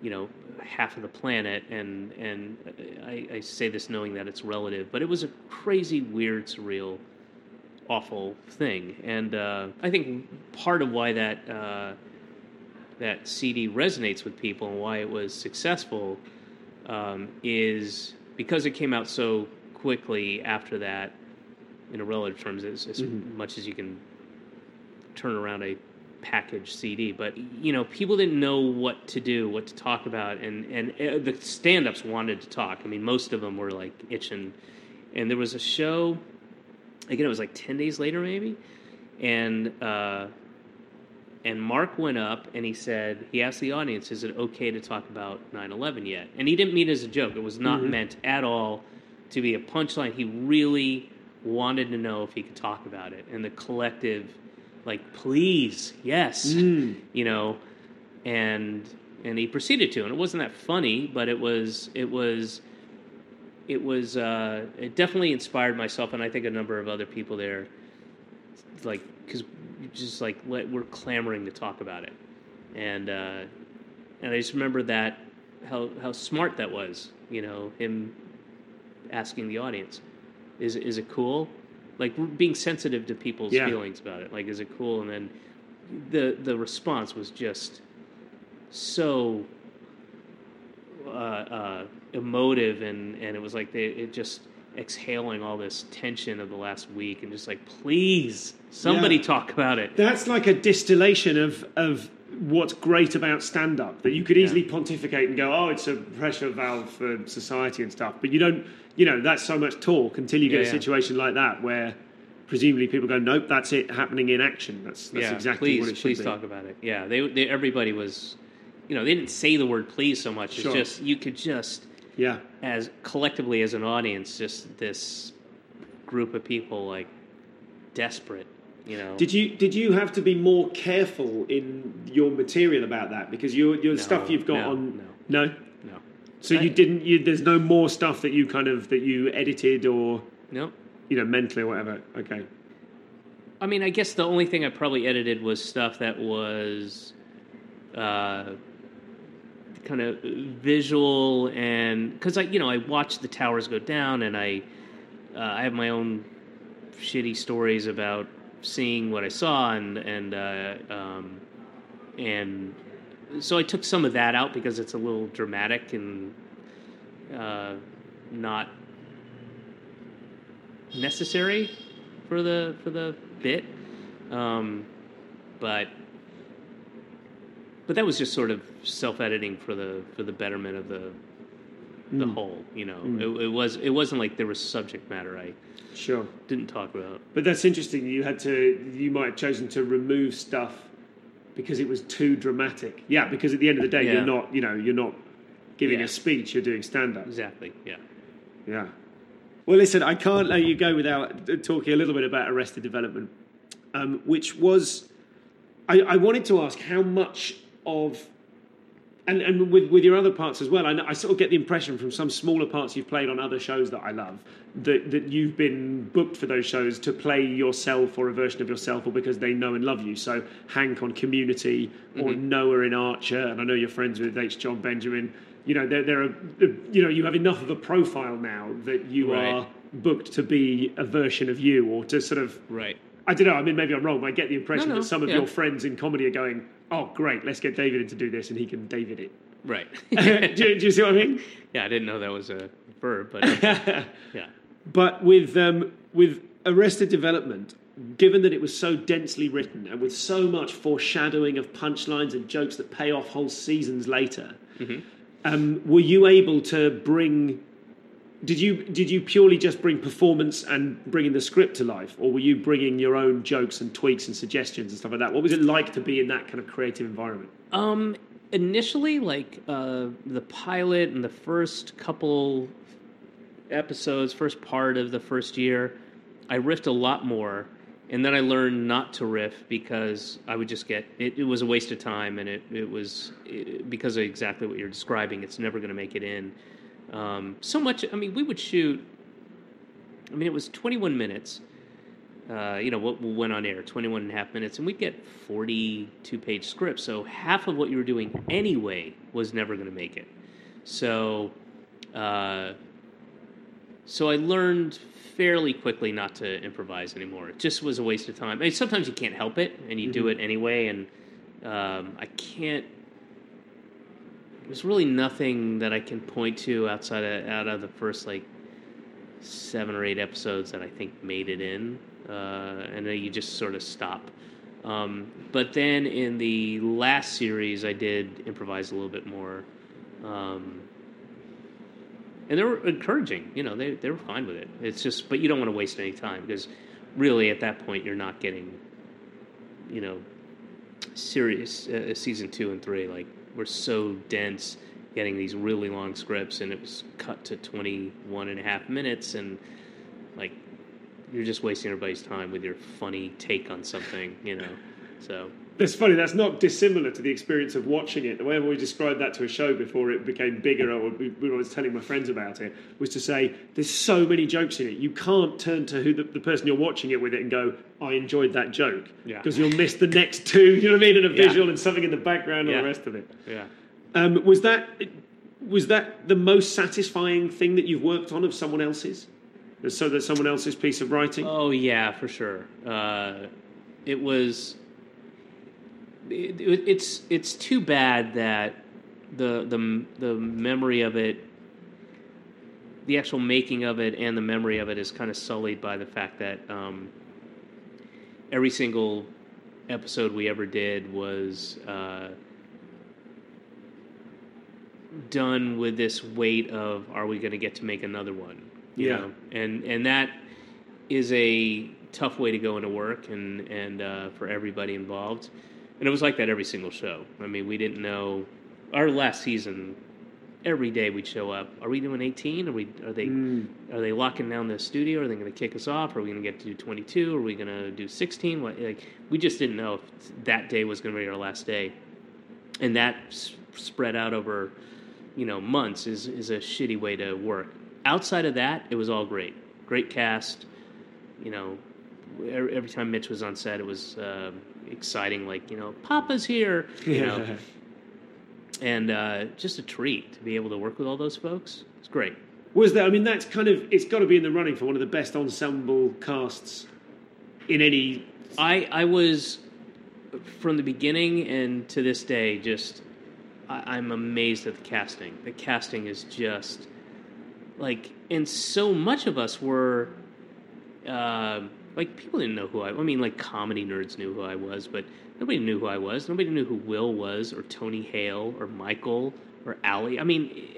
[SPEAKER 3] you know, half of the planet. And and I, I say this knowing that it's relative, but it was a crazy, weird, surreal, awful thing. And uh, I think part of why that uh, that CD resonates with people and why it was successful. um, is because it came out so quickly after that, in a relative terms, as, as much as you can turn around a packaged CD. But you know, people didn't know what to do, what to talk about, and and uh, the stand-ups wanted to talk. I mean, most of them were like itching. And there was a show. Again, it was like ten days later, maybe, and. Uh, and Marc went up and he said, he asked the audience, is it okay to talk about 9 11 yet? And he didn't mean it as a joke. It was not meant at all to be a punchline. He really wanted to know if he could talk about it. And the collective, like, please, yes, you know, and and he proceeded to. And it wasn't that funny, but it was, it was, it was, uh, it definitely inspired myself and I think a number of other people there like because just like let, we're clamoring to talk about it, and uh, and I just remember that how how smart that was. You know, him asking the audience, "Is is it cool?" Like being sensitive to people's
[SPEAKER 2] Yeah.
[SPEAKER 3] feelings about it. Like, is it cool? And then the the response was just so uh, uh, emotive, and and it was like they it just exhaling all this tension of the last week, and just like, please, somebody
[SPEAKER 2] Yeah.
[SPEAKER 3] talk about it.
[SPEAKER 2] That's like a distillation of of what's great about stand up that you could easily pontificate and go, oh, it's a pressure valve for society and stuff. But you don't, you know, that's so much talk until you get
[SPEAKER 3] Yeah,
[SPEAKER 2] a
[SPEAKER 3] yeah.
[SPEAKER 2] situation like that where presumably people go, nope, that's it happening in action. That's, that's
[SPEAKER 3] yeah,
[SPEAKER 2] exactly
[SPEAKER 3] please,
[SPEAKER 2] what it should
[SPEAKER 3] please
[SPEAKER 2] be.
[SPEAKER 3] talk about it. Yeah, they, they everybody was, you know, they didn't say the word please so much. It's
[SPEAKER 2] Sure.
[SPEAKER 3] just you could just
[SPEAKER 2] Yeah.
[SPEAKER 3] as collectively as an audience, just this group of people like desperate, you know.
[SPEAKER 2] Did you did you have to be more careful in your material about that? Because your your
[SPEAKER 3] No,
[SPEAKER 2] stuff you've got
[SPEAKER 3] no,
[SPEAKER 2] on
[SPEAKER 3] no.
[SPEAKER 2] no?
[SPEAKER 3] No,
[SPEAKER 2] so
[SPEAKER 3] I-
[SPEAKER 2] you didn't you there's no more stuff that you kind of that you edited or
[SPEAKER 3] no.
[SPEAKER 2] you know mentally or whatever? Okay.
[SPEAKER 3] I mean, I guess the only thing I probably edited was stuff that was uh, kind of visual and because I, you know, I watched the towers go down, and I, uh, I have my own shitty stories about seeing what I saw, and and uh, um, and so I took some of that out because it's a little dramatic and uh, not necessary for the for the bit, um, but but that was just sort of self editing for the for the betterment of the the whole. You know, it, it was it wasn't like there was subject matter I
[SPEAKER 2] sure
[SPEAKER 3] didn't talk about.
[SPEAKER 2] but that's interesting you had to you might have chosen to remove stuff because it was too dramatic yeah because at the end of the day
[SPEAKER 3] Yeah.
[SPEAKER 2] you're not you know you're not giving
[SPEAKER 3] Yeah.
[SPEAKER 2] a speech you're doing stand up
[SPEAKER 3] Exactly. Yeah.
[SPEAKER 2] Yeah. Well, listen, I can't let you go without uh, talking a little bit about Arrested Development, um, which was. I, I wanted to ask how much of. And, and with, with your other parts as well, I, I sort of get the impression from some smaller parts you've played on other shows that I love that, that you've been booked for those shows to play yourself or a version of yourself or because they know and love you. So Hank on Community or mm-hmm. Noah in Archer, and I know you're friends with H. Jon Benjamin. You know, there, there are, you know, you have enough of a profile now that you
[SPEAKER 3] Right.
[SPEAKER 2] are booked to be a version of you or to sort of
[SPEAKER 3] Right.
[SPEAKER 2] I don't know. I mean, maybe I'm wrong, but I get the impression
[SPEAKER 3] No, no,
[SPEAKER 2] that some of
[SPEAKER 3] yeah.
[SPEAKER 2] your friends in comedy are going, "Oh, great, let's get David in to do this, and he can David it."
[SPEAKER 3] Right.
[SPEAKER 2] do, you, do you see what I mean?
[SPEAKER 3] yeah, I didn't know that was a verb, but okay. yeah.
[SPEAKER 2] But with um, with Arrested Development, given that it was so densely written and with so much foreshadowing of punchlines and jokes that pay off whole seasons later, um, were you able to bring? Did you did you purely just bring performance and bringing the script to life, or were you bringing your own jokes and tweaks and suggestions and stuff like that? What was it like to be in that kind of creative environment?
[SPEAKER 3] Um, initially, like uh, the pilot and the first couple episodes, first part of the first year, I riffed a lot more, and then I learned not to riff because I would just get it. It was a waste of time, and it it was it, because of exactly what you're describing. It's never going to make it in. Um, so much. I mean, we would shoot. I mean, it was 21 minutes. Uh, you know, what went on air, 21 and a half minutes, and we'd get 42 page scripts. So half of what you were doing anyway was never going to make it. So, uh, so I learned fairly quickly not to improvise anymore. It just was a waste of time. I mean, sometimes you can't help it, and you do it anyway. And um, I can't. There's really nothing that I can point to outside of out of the first like seven or eight episodes that I think made it in, uh, and then you just sort of stop. Um, but then in the last series, I did improvise a little bit more, um, and they were encouraging. You know, they they were fine with it. It's just, but you don't want to waste any time because really at that point you're not getting, you know, serious uh, season two and three. Like we're so dense getting these really long scripts and it was cut to 21 and a half minutes and like you're just wasting everybody's time with your funny take on something you know so
[SPEAKER 2] That's funny. That's not dissimilar to the experience of watching it. The way I always described that to a show before it became bigger, or when I was telling my friends about it, was to say there's so many jokes in it. You can't turn to who the, the person you're watching it with it and go, "I enjoyed that joke,"
[SPEAKER 3] Yeah.
[SPEAKER 2] because you'll miss the next two. You know what I mean? And a
[SPEAKER 3] Yeah.
[SPEAKER 2] visual and something in the background and the rest of it.
[SPEAKER 3] yeah
[SPEAKER 2] Um, was that was that the most satisfying thing that you've worked on of someone else's? So that someone else's piece of writing.
[SPEAKER 3] Oh yeah, for sure. Uh, it was. It, it- it's it's too bad that the the the memory of it, the actual making of it, and the memory of it is kind of sullied by the fact that um, every single episode we ever did was. Uh, done with this weight of are we going to get to make another one you
[SPEAKER 2] Yeah.
[SPEAKER 3] know? and and that is a tough way to go into work and and uh, for everybody involved and it was like that every single show. I mean we didn't know our last season every day we'd show up. Are we doing 18 are we are they are they locking down the studio? Are they going to kick us off? Are we going to get to do 22 are we going to do 16 what like we just didn't know if that day was going to be our last day. And that s- spread out over you know months is is a shitty way to work. Outside of that, it was all great. Great cast. You know, every, every time Mitch was on set, it was uh, exciting. Like you know, Papa's here. You know, and uh, just a treat to be able to work with all those folks. It's great.
[SPEAKER 2] Was that? I mean, that's kind of it's got to be in the running for one of the best ensemble casts in any.
[SPEAKER 3] I I was from the beginning and to this day just I, I'm amazed at the casting. The casting is just like, and so much of us were uh, like people didn't know who I. I mean, like comedy nerds knew who I was, but nobody knew who I was. Nobody knew who Will was, or Tony Hale, or Michael, or Allie. I mean,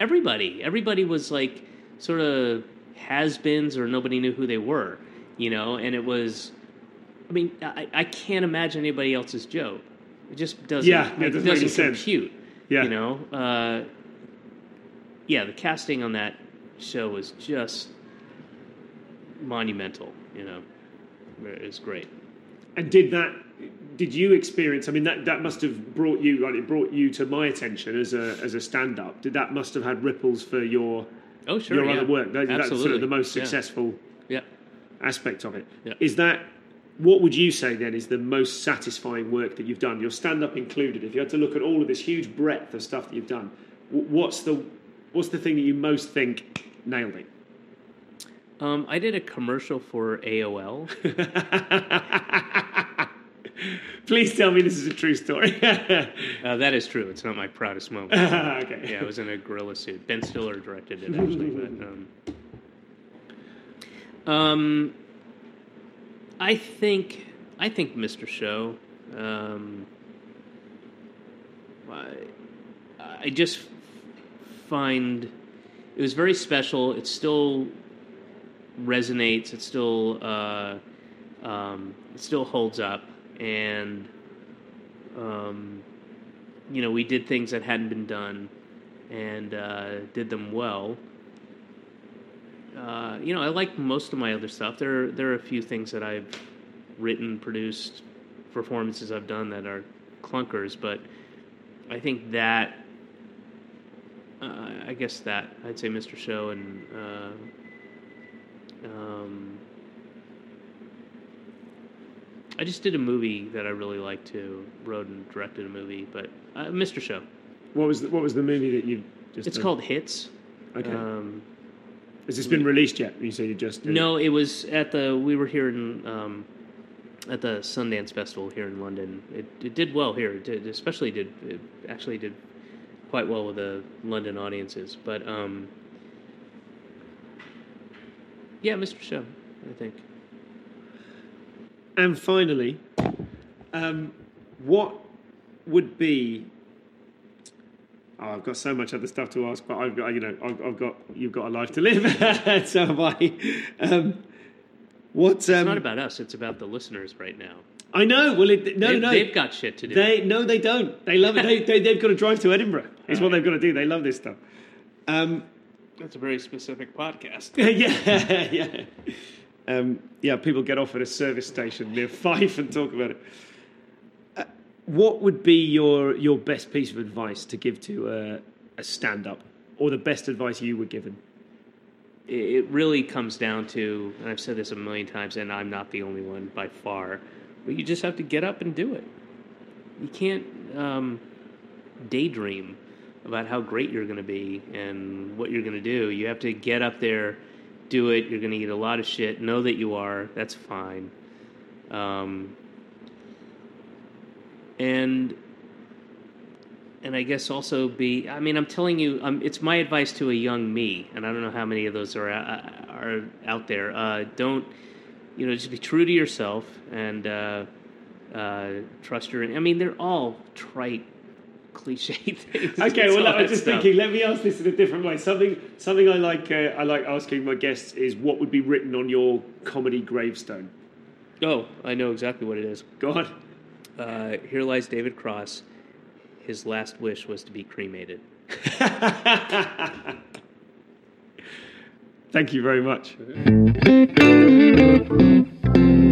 [SPEAKER 3] everybody. Everybody was like sort of has-beens, or nobody knew who they were. You know, and it was. I mean, I, I can't imagine anybody else's joke. It just doesn't.
[SPEAKER 2] Yeah, it doesn't
[SPEAKER 3] doesn't
[SPEAKER 2] sense.
[SPEAKER 3] compute.
[SPEAKER 2] Yeah.
[SPEAKER 3] You know. Uh, yeah, the casting on that show was just monumental. You know, it was great.
[SPEAKER 2] And did that? Did you experience? I mean, that that must have brought you. Like, it brought you to my attention as a as a stand up. Did that must have had ripples for your
[SPEAKER 3] Oh, sure.
[SPEAKER 2] your
[SPEAKER 3] yeah.
[SPEAKER 2] other work? That, that's sort
[SPEAKER 3] Absolutely.
[SPEAKER 2] of the most successful
[SPEAKER 3] Yeah.
[SPEAKER 2] aspect of it. Is
[SPEAKER 3] Yeah.
[SPEAKER 2] that what would you say then is the most satisfying work that you've done? Your stand up included. If you had to look at all of this huge breadth of stuff that you've done, what's the what's the thing that you most think nailed it?
[SPEAKER 3] Um, I did a commercial for AOL.
[SPEAKER 2] Please tell me this is a true story.
[SPEAKER 3] Uh, that is true. It's not my proudest moment.
[SPEAKER 2] okay.
[SPEAKER 3] yeah, I was in a gorilla suit. Ben Stiller directed it actually, but um, um, I think I think Mr. Show. Um, I, I just find it was very special. It's still resonates. It still uh, um, it still holds up, and um, you know we did things that hadn't been done, and uh, did them well. Uh, you know, I like most of my other stuff. There, there are a few things that I've written, produced, performances I've done that are clunkers, but I think that, uh, I guess that I'd say Mr. Show and uh, um, I just did a movie that I really liked to Wrote and directed a movie, but uh, Mr. Show.
[SPEAKER 2] What was the, what was the movie that you just?
[SPEAKER 3] It's
[SPEAKER 2] done?
[SPEAKER 3] called Hits.
[SPEAKER 2] Okay.
[SPEAKER 3] Um,
[SPEAKER 2] Has this been released yet? You say you just did
[SPEAKER 3] no, it was at the. We were here in um, at the Sundance Festival here in London. It, it did well here. It did, especially did it actually did quite well with the London audiences. But um, yeah, Mr. Show, I think.
[SPEAKER 2] And finally, um, what would be? Oh, I've got so much other stuff to ask, but I've got you know I've, I've got you've got a life to live, so have I. Um, what? Um,
[SPEAKER 3] It's not about us; it's about the listeners right now.
[SPEAKER 2] I know. Well, it, no,
[SPEAKER 3] they've,
[SPEAKER 2] no,
[SPEAKER 3] they've got shit to do.
[SPEAKER 2] They no, they don't. They love it. They, they they've got to drive to Edinburgh. Is what they've got to do. They love this stuff. Um,
[SPEAKER 3] That's a very specific podcast.
[SPEAKER 2] yeah, yeah. Um, yeah, people get off at a service station near Fife and talk about it. Uh, what would be your your best piece of advice to give to uh, a stand up, or the best advice you were given?
[SPEAKER 3] it it really comes down to, and I've said this a million times, and I'm not the only one by far, but you just have to get up and do it. You can't um, daydream about how great you're going to be and what you're going to do. You have to get up there, do it. You're going to eat a lot of shit. Know that you are. That's fine. Um, and and I guess also be. I mean, I'm telling you, um, it's my advice to a young me, and I don't know how many of those are uh, are out there. Uh, don't you know? Just be true to yourself and uh, uh, trust your. I mean, they're all trite, cliche things.
[SPEAKER 2] Okay, well, I was just
[SPEAKER 3] stuff.
[SPEAKER 2] thinking. Let me ask this in a different way. Something, something I like. Uh, I like asking my guests is what would be written on your comedy gravestone.
[SPEAKER 3] Oh, I know exactly what it is.
[SPEAKER 2] Go on.
[SPEAKER 3] Uh, here lies David Cross. His last wish was to be cremated.
[SPEAKER 2] Thank you very much.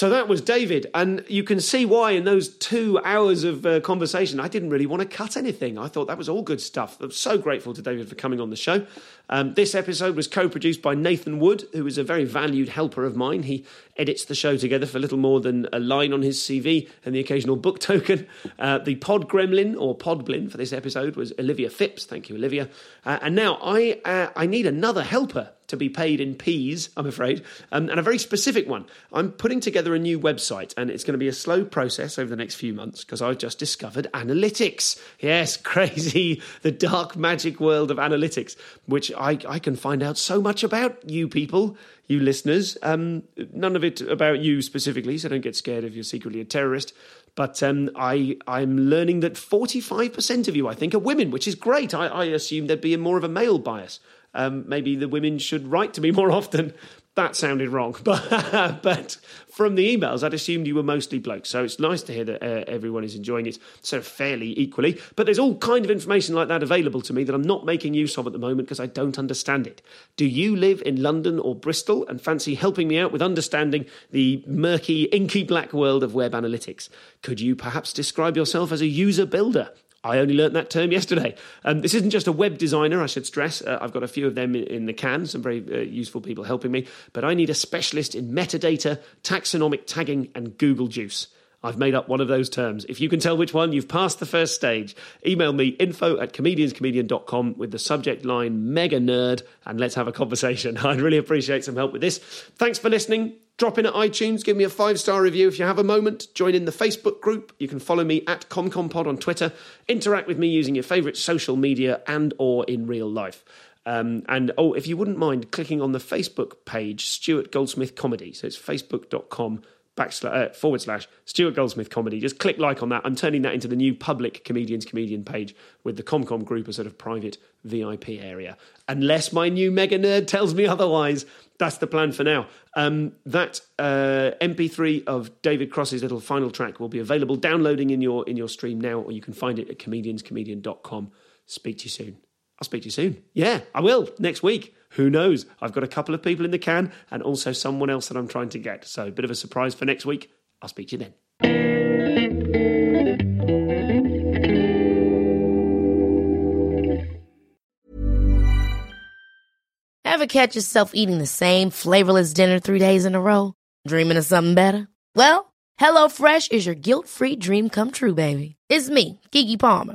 [SPEAKER 2] So that was David, and you can see why in those two hours of uh, conversation, I didn't really want to cut anything. I thought that was all good stuff. I'm so grateful to David for coming on the show. Um, this episode was co produced by Nathan Wood, who is a very valued helper of mine. He edits the show together for little more than a line on his CV and the occasional book token. Uh, the pod gremlin, or podblin, for this episode was Olivia Phipps. Thank you, Olivia. Uh, and now I, uh, I need another helper to be paid in peas, I'm afraid, um, and a very specific one. I'm putting together a new website, and it's going to be a slow process over the next few months because I've just discovered analytics. Yes, crazy, the dark magic world of analytics, which I, I can find out so much about you people. You listeners, um, none of it about you specifically, so don't get scared if you're secretly a terrorist. But um, I, I'm learning that 45% of you, I think, are women, which is great. I, I assume there'd be more of a male bias. Um, maybe the women should write to me more often. That sounded wrong, but but from the emails, I'd assumed you were mostly blokes. So it's nice to hear that uh, everyone is enjoying it of fairly equally. But there's all kind of information like that available to me that I'm not making use of at the moment because I don't understand it. Do you live in London or Bristol and fancy helping me out with understanding the murky, inky black world of web analytics? Could you perhaps describe yourself as a user builder? I only learnt that term yesterday. Um, this isn't just a web designer, I should stress. Uh, I've got a few of them in, in the can, some very uh, useful people helping me. But I need a specialist in metadata, taxonomic tagging, and Google Juice. I've made up one of those terms. If you can tell which one, you've passed the first stage. Email me info at comedianscomedian.com with the subject line mega nerd and let's have a conversation. I'd really appreciate some help with this. Thanks for listening. Drop in at iTunes, give me a five star review if you have a moment. Join in the Facebook group. You can follow me at ComComPod on Twitter. Interact with me using your favourite social media and or in real life. Um, and oh, if you wouldn't mind clicking on the Facebook page, Stuart Goldsmith Comedy. So it's facebook.com backslash uh, forward slash Stuart Goldsmith Comedy. Just click like on that. I'm turning that into the new public comedians comedian page with the ComCom group, a sort of private VIP area. Unless my new mega nerd tells me otherwise, that's the plan for now. Um, that uh, MP3 of David Cross's little final track will be available downloading in your in your stream now, or you can find it at comedianscomedian.com. Speak to you soon. I'll speak to you soon. Yeah, I will next week. Who knows? I've got a couple of people in the can and also someone else that I'm trying to get. So, a bit of a surprise for next week. I'll speak to you then.
[SPEAKER 4] Ever catch yourself eating the same flavorless dinner three days in a row? Dreaming of something better? Well, HelloFresh is your guilt-free dream come true, baby. It's me, Keke Palmer.